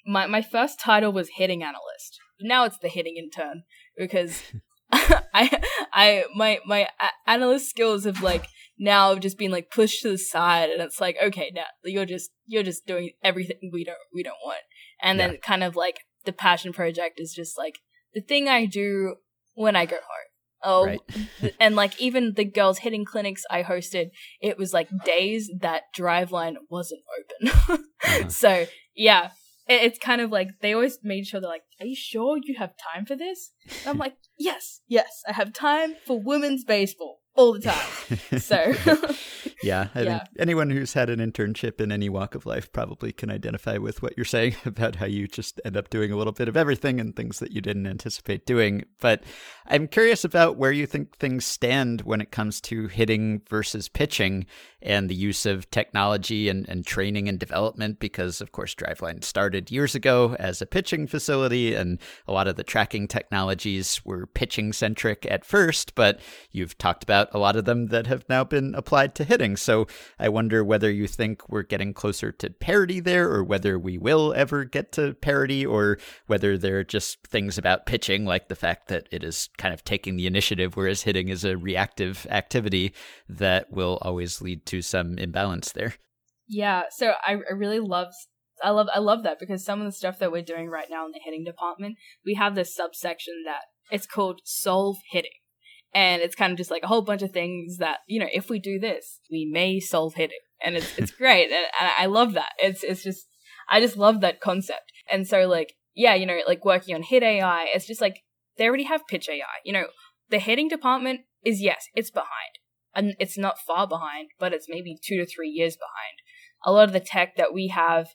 My, my first title was hitting analyst. Now it's the hitting intern because I I my my analyst skills have like now just been like pushed to the side and it's like okay now you're just you're just doing everything we don't we don't want and then yeah. kind of like the passion project is just like the thing I do when I go home Oh, right. and like even the girls hitting clinics I hosted, it was like days that Driveline wasn't open. uh-huh. So yeah, it's kind of like they always made sure they're like, "Are you sure you have time for this?" And I'm like, "Yes, yes, I have time for women's baseball all the time." so yeah, I yeah. think anyone who's had an internship in any walk of life probably can identify with what you're saying about how you just end up doing a little bit of everything and things that you didn't anticipate doing. But I'm curious about where you think things stand when it comes to hitting versus pitching and the use of technology and, and training and development, because of course, Driveline started years ago as a pitching facility, and a lot of the tracking technologies were pitching centric at first, but you've talked about a lot of them that have now been applied to hitting. So I wonder whether you think we're getting closer to parity there, or whether we will ever get to parity, or whether there are just things about pitching, like the fact that it is kind of taking the initiative, whereas hitting is a reactive activity that will always lead to some imbalance there. Yeah, so I, I really love I love I love that because some of the stuff that we're doing right now in the hitting department, we have this subsection that it's called solve hitting and it's kind of just like a whole bunch of things that you know if we do this we may solve hitting. And it's it's great. And, and i love that. It's it's just i just love that concept. And so like yeah you know like working on hit ai it's just like they already have pitch ai you know the hitting department is yes it's behind. And it's not far behind but it's maybe two to three years behind. A lot of the tech that we have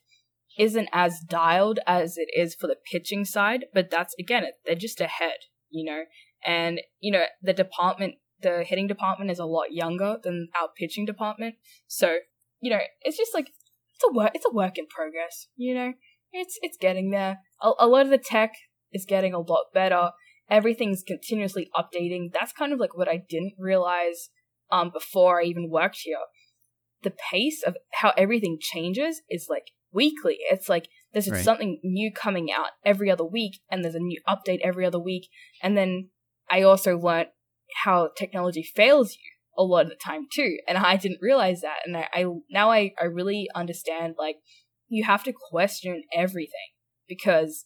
isn't as dialed as it is for the pitching side but that's again they're just ahead you know and, you know, the department, the hitting department is a lot younger than our pitching department. So, you know, it's just like, it's a work, it's a work in progress, you know? It's, it's getting there. A, a lot of the tech is getting a lot better. Everything's continuously updating. That's kind of like what I didn't realize, um, before I even worked here. The pace of how everything changes is like weekly. It's like there's right. something new coming out every other week and there's a new update every other week. And then I also learned how technology fails you a lot of the time too. And I didn't realize that. And I, I now I, I really understand like you have to question everything because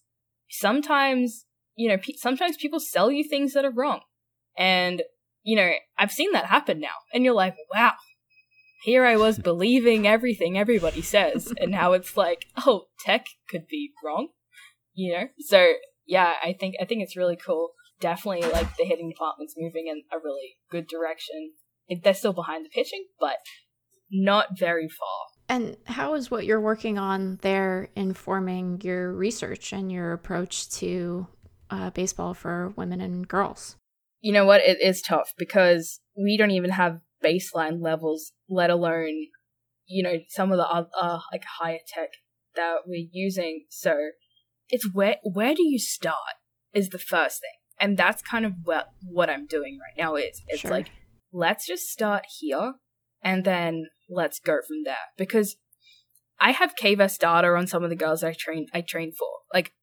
sometimes, you know, pe- sometimes people sell you things that are wrong. And, you know, I've seen that happen now. And you're like, wow, here I was believing everything everybody says. And now it's like, oh, tech could be wrong, you know? So yeah, I think, I think it's really cool definitely like the hitting department's moving in a really good direction. They're still behind the pitching, but not very far. And how is what you're working on there informing your research and your approach to uh, baseball for women and girls? You know what? It is tough because we don't even have baseline levels, let alone, you know, some of the other, uh, like higher tech that we're using. So it's where, where do you start is the first thing and that's kind of what what I'm doing right now is it's sure. like let's just start here and then let's go from there because I have KVest data on some of the girls I train I train for like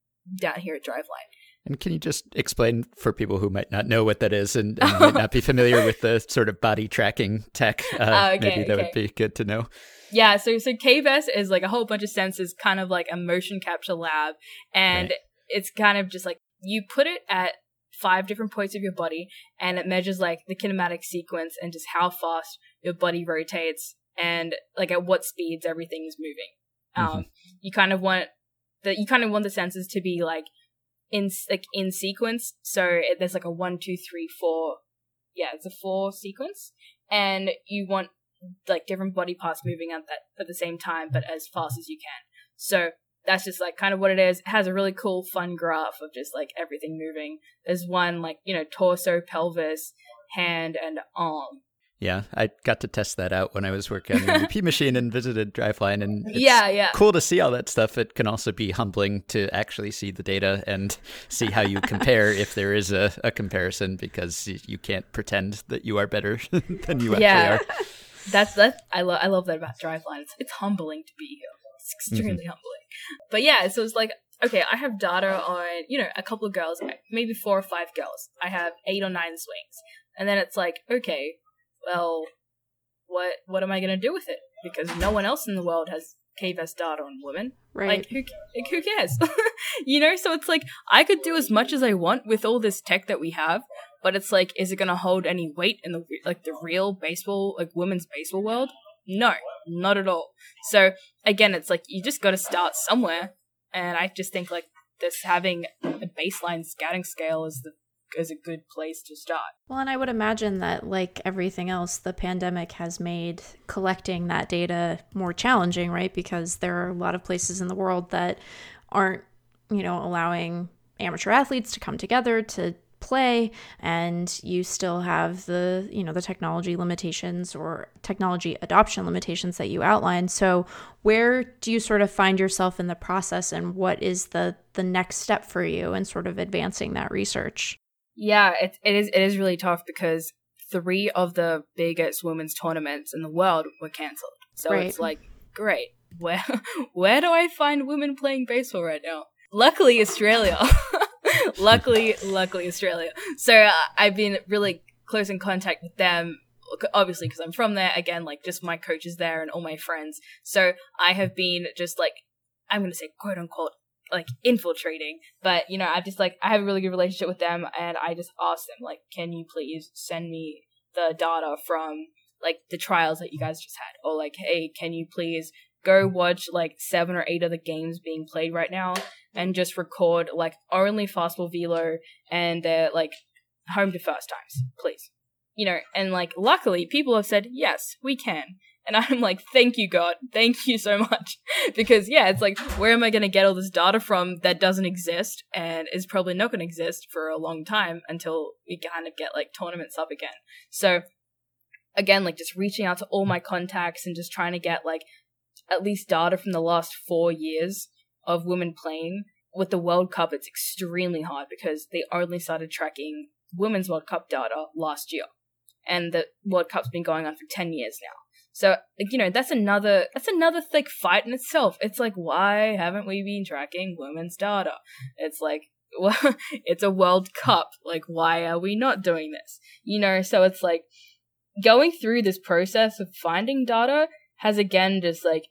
down here at Driveline And can you just explain for people who might not know what that is and, and might not be familiar with the sort of body tracking tech? Uh, Oh, okay, maybe that okay. would be good to know. Yeah, so so KVest is like a whole bunch of sensors, kind of like a motion capture lab, and Right. it's kind of just like you put it at five different points of your body, and it measures like the kinematic sequence and just how fast your body rotates, and like at what speeds everything is moving. Um, you kind of want the you kind of want the sensors to be like in like in sequence, so it, there's like a one, two, three, four. Yeah, it's a four sequence, and you want like different body parts moving at that at the same time, but as fast as you can. So that's just like kind of what it is. It has a really cool, fun graph of just like everything moving. There's one like you know torso, pelvis, hand, and arm. Yeah, I got to test that out when I was working on the MVP machine and visited Driveline, and it's yeah, yeah. cool to see all that stuff. It can also be humbling to actually see the data and see how you compare if there is a, a comparison because you can't pretend that you are better than you Yeah. actually are. Yeah. That's that. I love. I love that about Driveline. It's it's humbling to be here. It's mm-hmm. extremely humbling. But yeah, so it's like okay, I have data on you know a couple of girls, maybe four or five girls. I have eight or nine swings, and then it's like okay, well, what what am I gonna do with it? Because no one else in the world has KVest data on women. Right. Like who like who cares? you know, so it's like I could do as much as I want with all this tech that we have, but it's like is it going to hold any weight in the like the real baseball like women's baseball world? No, not at all. So again, it's like you just got to start somewhere, and I just think like this having a baseline scouting scale is the is a good place to start. Well, and I would imagine that, like everything else, the pandemic has made collecting that data more challenging, right? Because there are a lot of places in the world that aren't, you know, allowing amateur athletes to come together to play and you still have the you know the technology limitations or technology adoption limitations that you outlined so where do you sort of find yourself in the process and what is the the next step for you in sort of advancing that research Yeah, it, it is it is really tough because three of the biggest women's tournaments in the world were cancelled. So Right. it's like, great. Where where do I find women playing baseball right now? Luckily, Australia. luckily, luckily Australia. So uh, I've been really close in contact with them. Obviously, because I'm from there. Again, like just my coaches there and all my friends. So I have been just like, I'm gonna say quote unquote like infiltrating but you know I've just like i have a really good relationship with them and i just asked them like can you please send me the data from like the trials that you guys just had or like hey can you please go watch like seven or eight of the games being played right now and just record like only fastball velo and their like home to first times please. You know and like luckily people have said yes we can. And i'm like thank you god. Thank you so much. Because yeah it's like where am i going to get all this data from that doesn't exist and is probably not going to exist for a long time until we kind of get like tournaments up again? So again like just reaching out to all my contacts and just trying to get like at least data from the last four years of women playing with the world cup it's extremely hard because they only started tracking women's world cup data last year and the world cup's been going on for 10 years now so you know that's another that's another like fight in itself. It's like why haven't we been tracking women's data? It's like well, it's a World Cup. Like why are we not doing this? You know, so it's like going through this process of finding data has again just like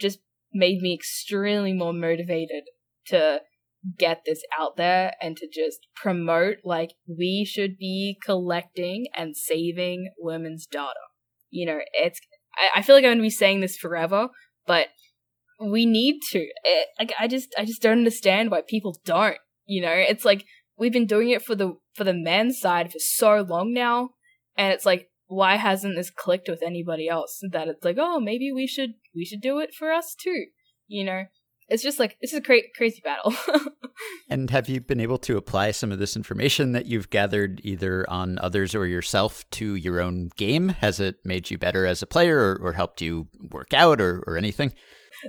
just made me extremely more motivated to get this out there and to just promote like we should be collecting and saving women's data. You know, it's I, I feel like I'm gonna be saying this forever, but we need to. It, like I just I just don't understand why people don't. You know, it's like we've been doing it for the for the men's side for so long now, and it's like why hasn't this clicked with anybody else? That it's like oh maybe we should we should do it for us too. You know, it's just like this is a cra- crazy battle. And have you been able to apply some of this information that you've gathered either on others or yourself to your own game? Has it made you better as a player or, or helped you work out or, or anything?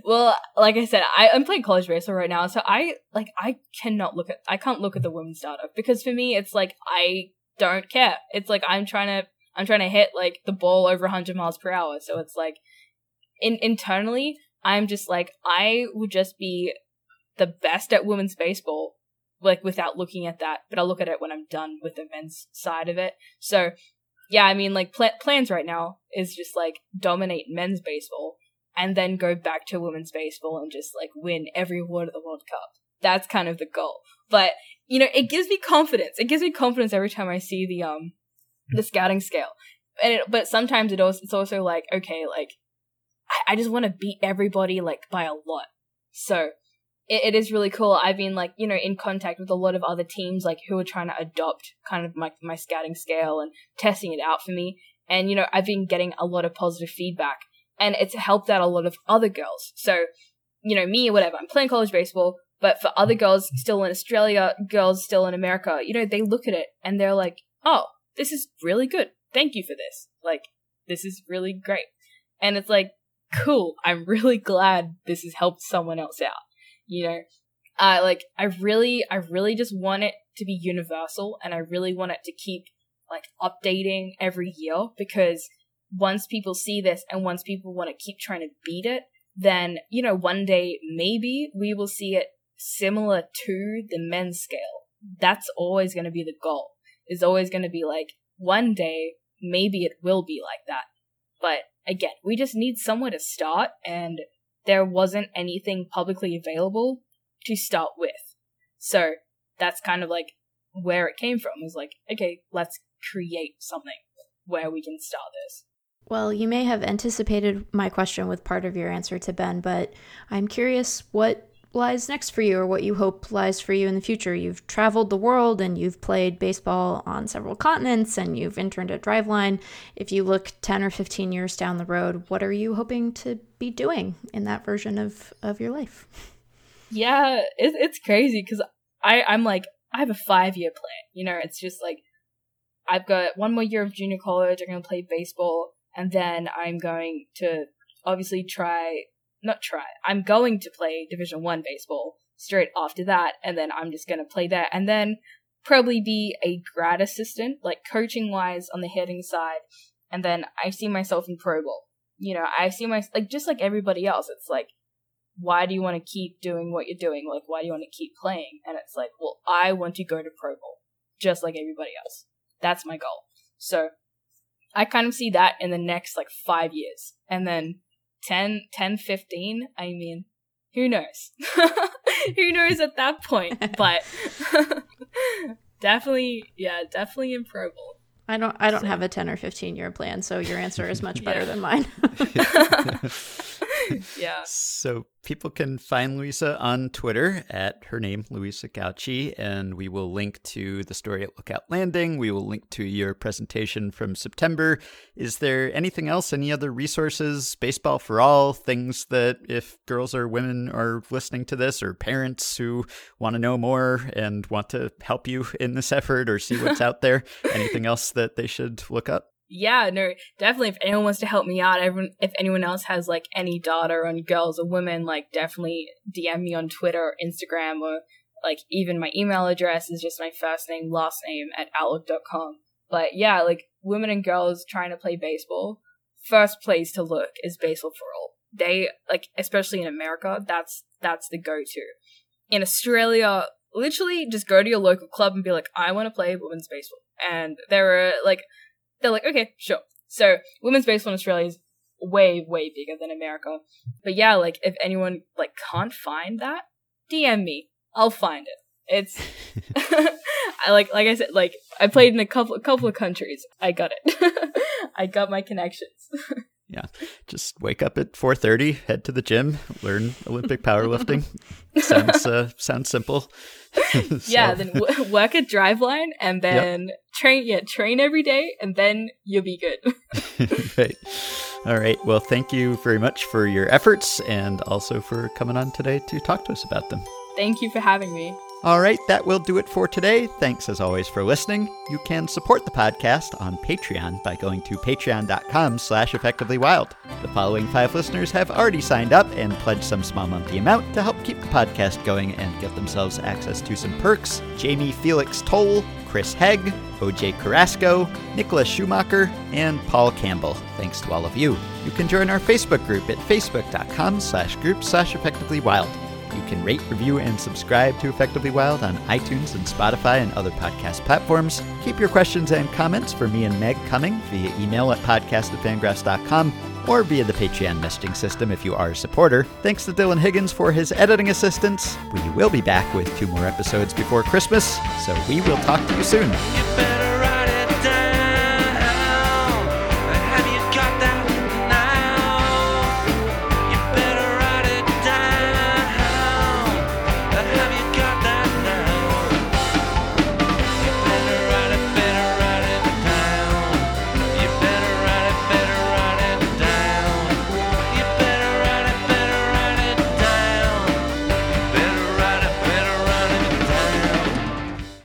Well, like I said, I, I'm playing college baseball right now, so I like I cannot look at I can't look at the women's data because for me it's like I don't care. It's like I'm trying to I'm trying to hit like the ball over 100 miles per hour, so it's like in internally I'm just like I would just be the best at women's baseball like without looking at that, but I'll look at it when I'm done with the men's side of it. So, yeah, I mean, like pl- plans right now is just like dominate men's baseball and then go back to women's baseball and just like win every award at the World Cup. That's kind of the goal. But you know, it gives me confidence. It gives me confidence every time I see the um the scouting scale. And it, but sometimes it also it's also like okay, like I, I just want to beat everybody like by a lot. So it, it is really cool. I've been like, you know, in contact with a lot of other teams like who are trying to adopt kind of my my scouting scale and testing it out for me. And you know, I've been getting a lot of positive feedback and it's helped out a lot of other girls. So, you know, me or whatever, I'm playing college baseball, but for other girls still in Australia, girls still in America, you know, they look at it and they're like, "Oh, this is really good. Thank you for this. Like, this is really great." And it's like, "Cool. I'm really glad this has helped someone else out." you know uh, like i really i really just want it to be universal and i really want it to keep like updating every year because once people see this and once people want to keep trying to beat it then you know one day maybe we will see it similar to the men's scale that's always going to be the goal is always going to be like one day maybe it will be like that but again we just need somewhere to start and there wasn't anything publicly available to start with. So that's kind of like where it came from. Was like, okay, let's create something where we can start this. Well, you may have anticipated my question with part of your answer to Ben, but I'm curious what lies next for you or what you hope lies for you in the future. You've traveled the world and you've played baseball on several continents and you've interned at Driveline. If you look 10 or 15 years down the road, what are you hoping to be doing in that version of, of your life? Yeah, it, it's crazy because I'm like, I have a five year plan. You know, it's just like, I've got one more year of junior college, I'm going to play baseball, and then I'm going to obviously try not try. I'm going to play Division One baseball straight after that, and then I'm just gonna play that, and then probably be a grad assistant, like coaching wise on the hitting side, and then I see myself in pro ball. You know, I see my like just like everybody else. It's like, why do you want to keep doing what you're doing? Like, why do you want to keep playing? And it's like, well, I want to go to pro ball, just like everybody else. That's my goal. So, I kind of see that in the next like five years, and then 10, 10, 15, I mean, who knows? who knows at that point? But definitely, yeah, definitely improbable. I don't I don't so. have a 10 or 15 year plan, so your answer is much better than mine. yeah. So people can find Louisa on Twitter at her name, Louisa Gauci, and we will link to the story at Lookout Landing. We will link to your presentation from September. Is there anything else, any other resources, Baseball for All, things that if girls or women are listening to this, or parents who want to know more and want to help you in this effort or see what's out there, anything else that they should look up? Yeah, no, definitely. If anyone wants to help me out, everyone, if anyone else has like any data on girls or women, like definitely DM me on Twitter or Instagram or like even my email address is just my first name, last name at outlook.com. But yeah, like women and girls trying to play baseball, first place to look is Baseball for All. They like, especially in America, that's that's the go-to. In Australia, literally just go to your local club and be like, I want to play women's baseball. And there are like they're like, okay, sure. So women's baseball in Australia is way, way bigger than America. But yeah, like if anyone like can't find that, DM me. I'll find it. It's I like like I said, like I played in a couple a couple of countries. I got it. I got my connections. Yeah, just wake up at four thirty, head to the gym, learn Olympic powerlifting. sounds uh, sounds simple. so. Yeah, then w- work at Driveline and then yep. train. Yeah, train every day, and then you'll be good. right. All right. Well, thank you very much for your efforts and also for coming on today to talk to us about them. Thank you for having me. All right, that will do it for today. Thanks as always for listening. You can support the podcast on Patreon by going to patreon.com slash effectivelywild. The following five listeners have already signed up and pledged some small monthly amount to help keep the podcast going and get themselves access to some perks. Jamie Felix Toll, Chris Hegg, OJ Carrasco, Nicholas Schumacher, and Paul Campbell. Thanks to all of you. You can join our Facebook group at facebook.com slash group slash effectivelywild. You can rate, review, and subscribe to Effectively Wild on iTunes and Spotify and other podcast platforms. Keep your questions and comments for me and Meg coming via email at podcast at fangraphs.com or via the Patreon messaging system if you are a supporter. Thanks to Dylan Higgins for his editing assistance. We will be back with two more episodes before Christmas, so we will talk to you soon.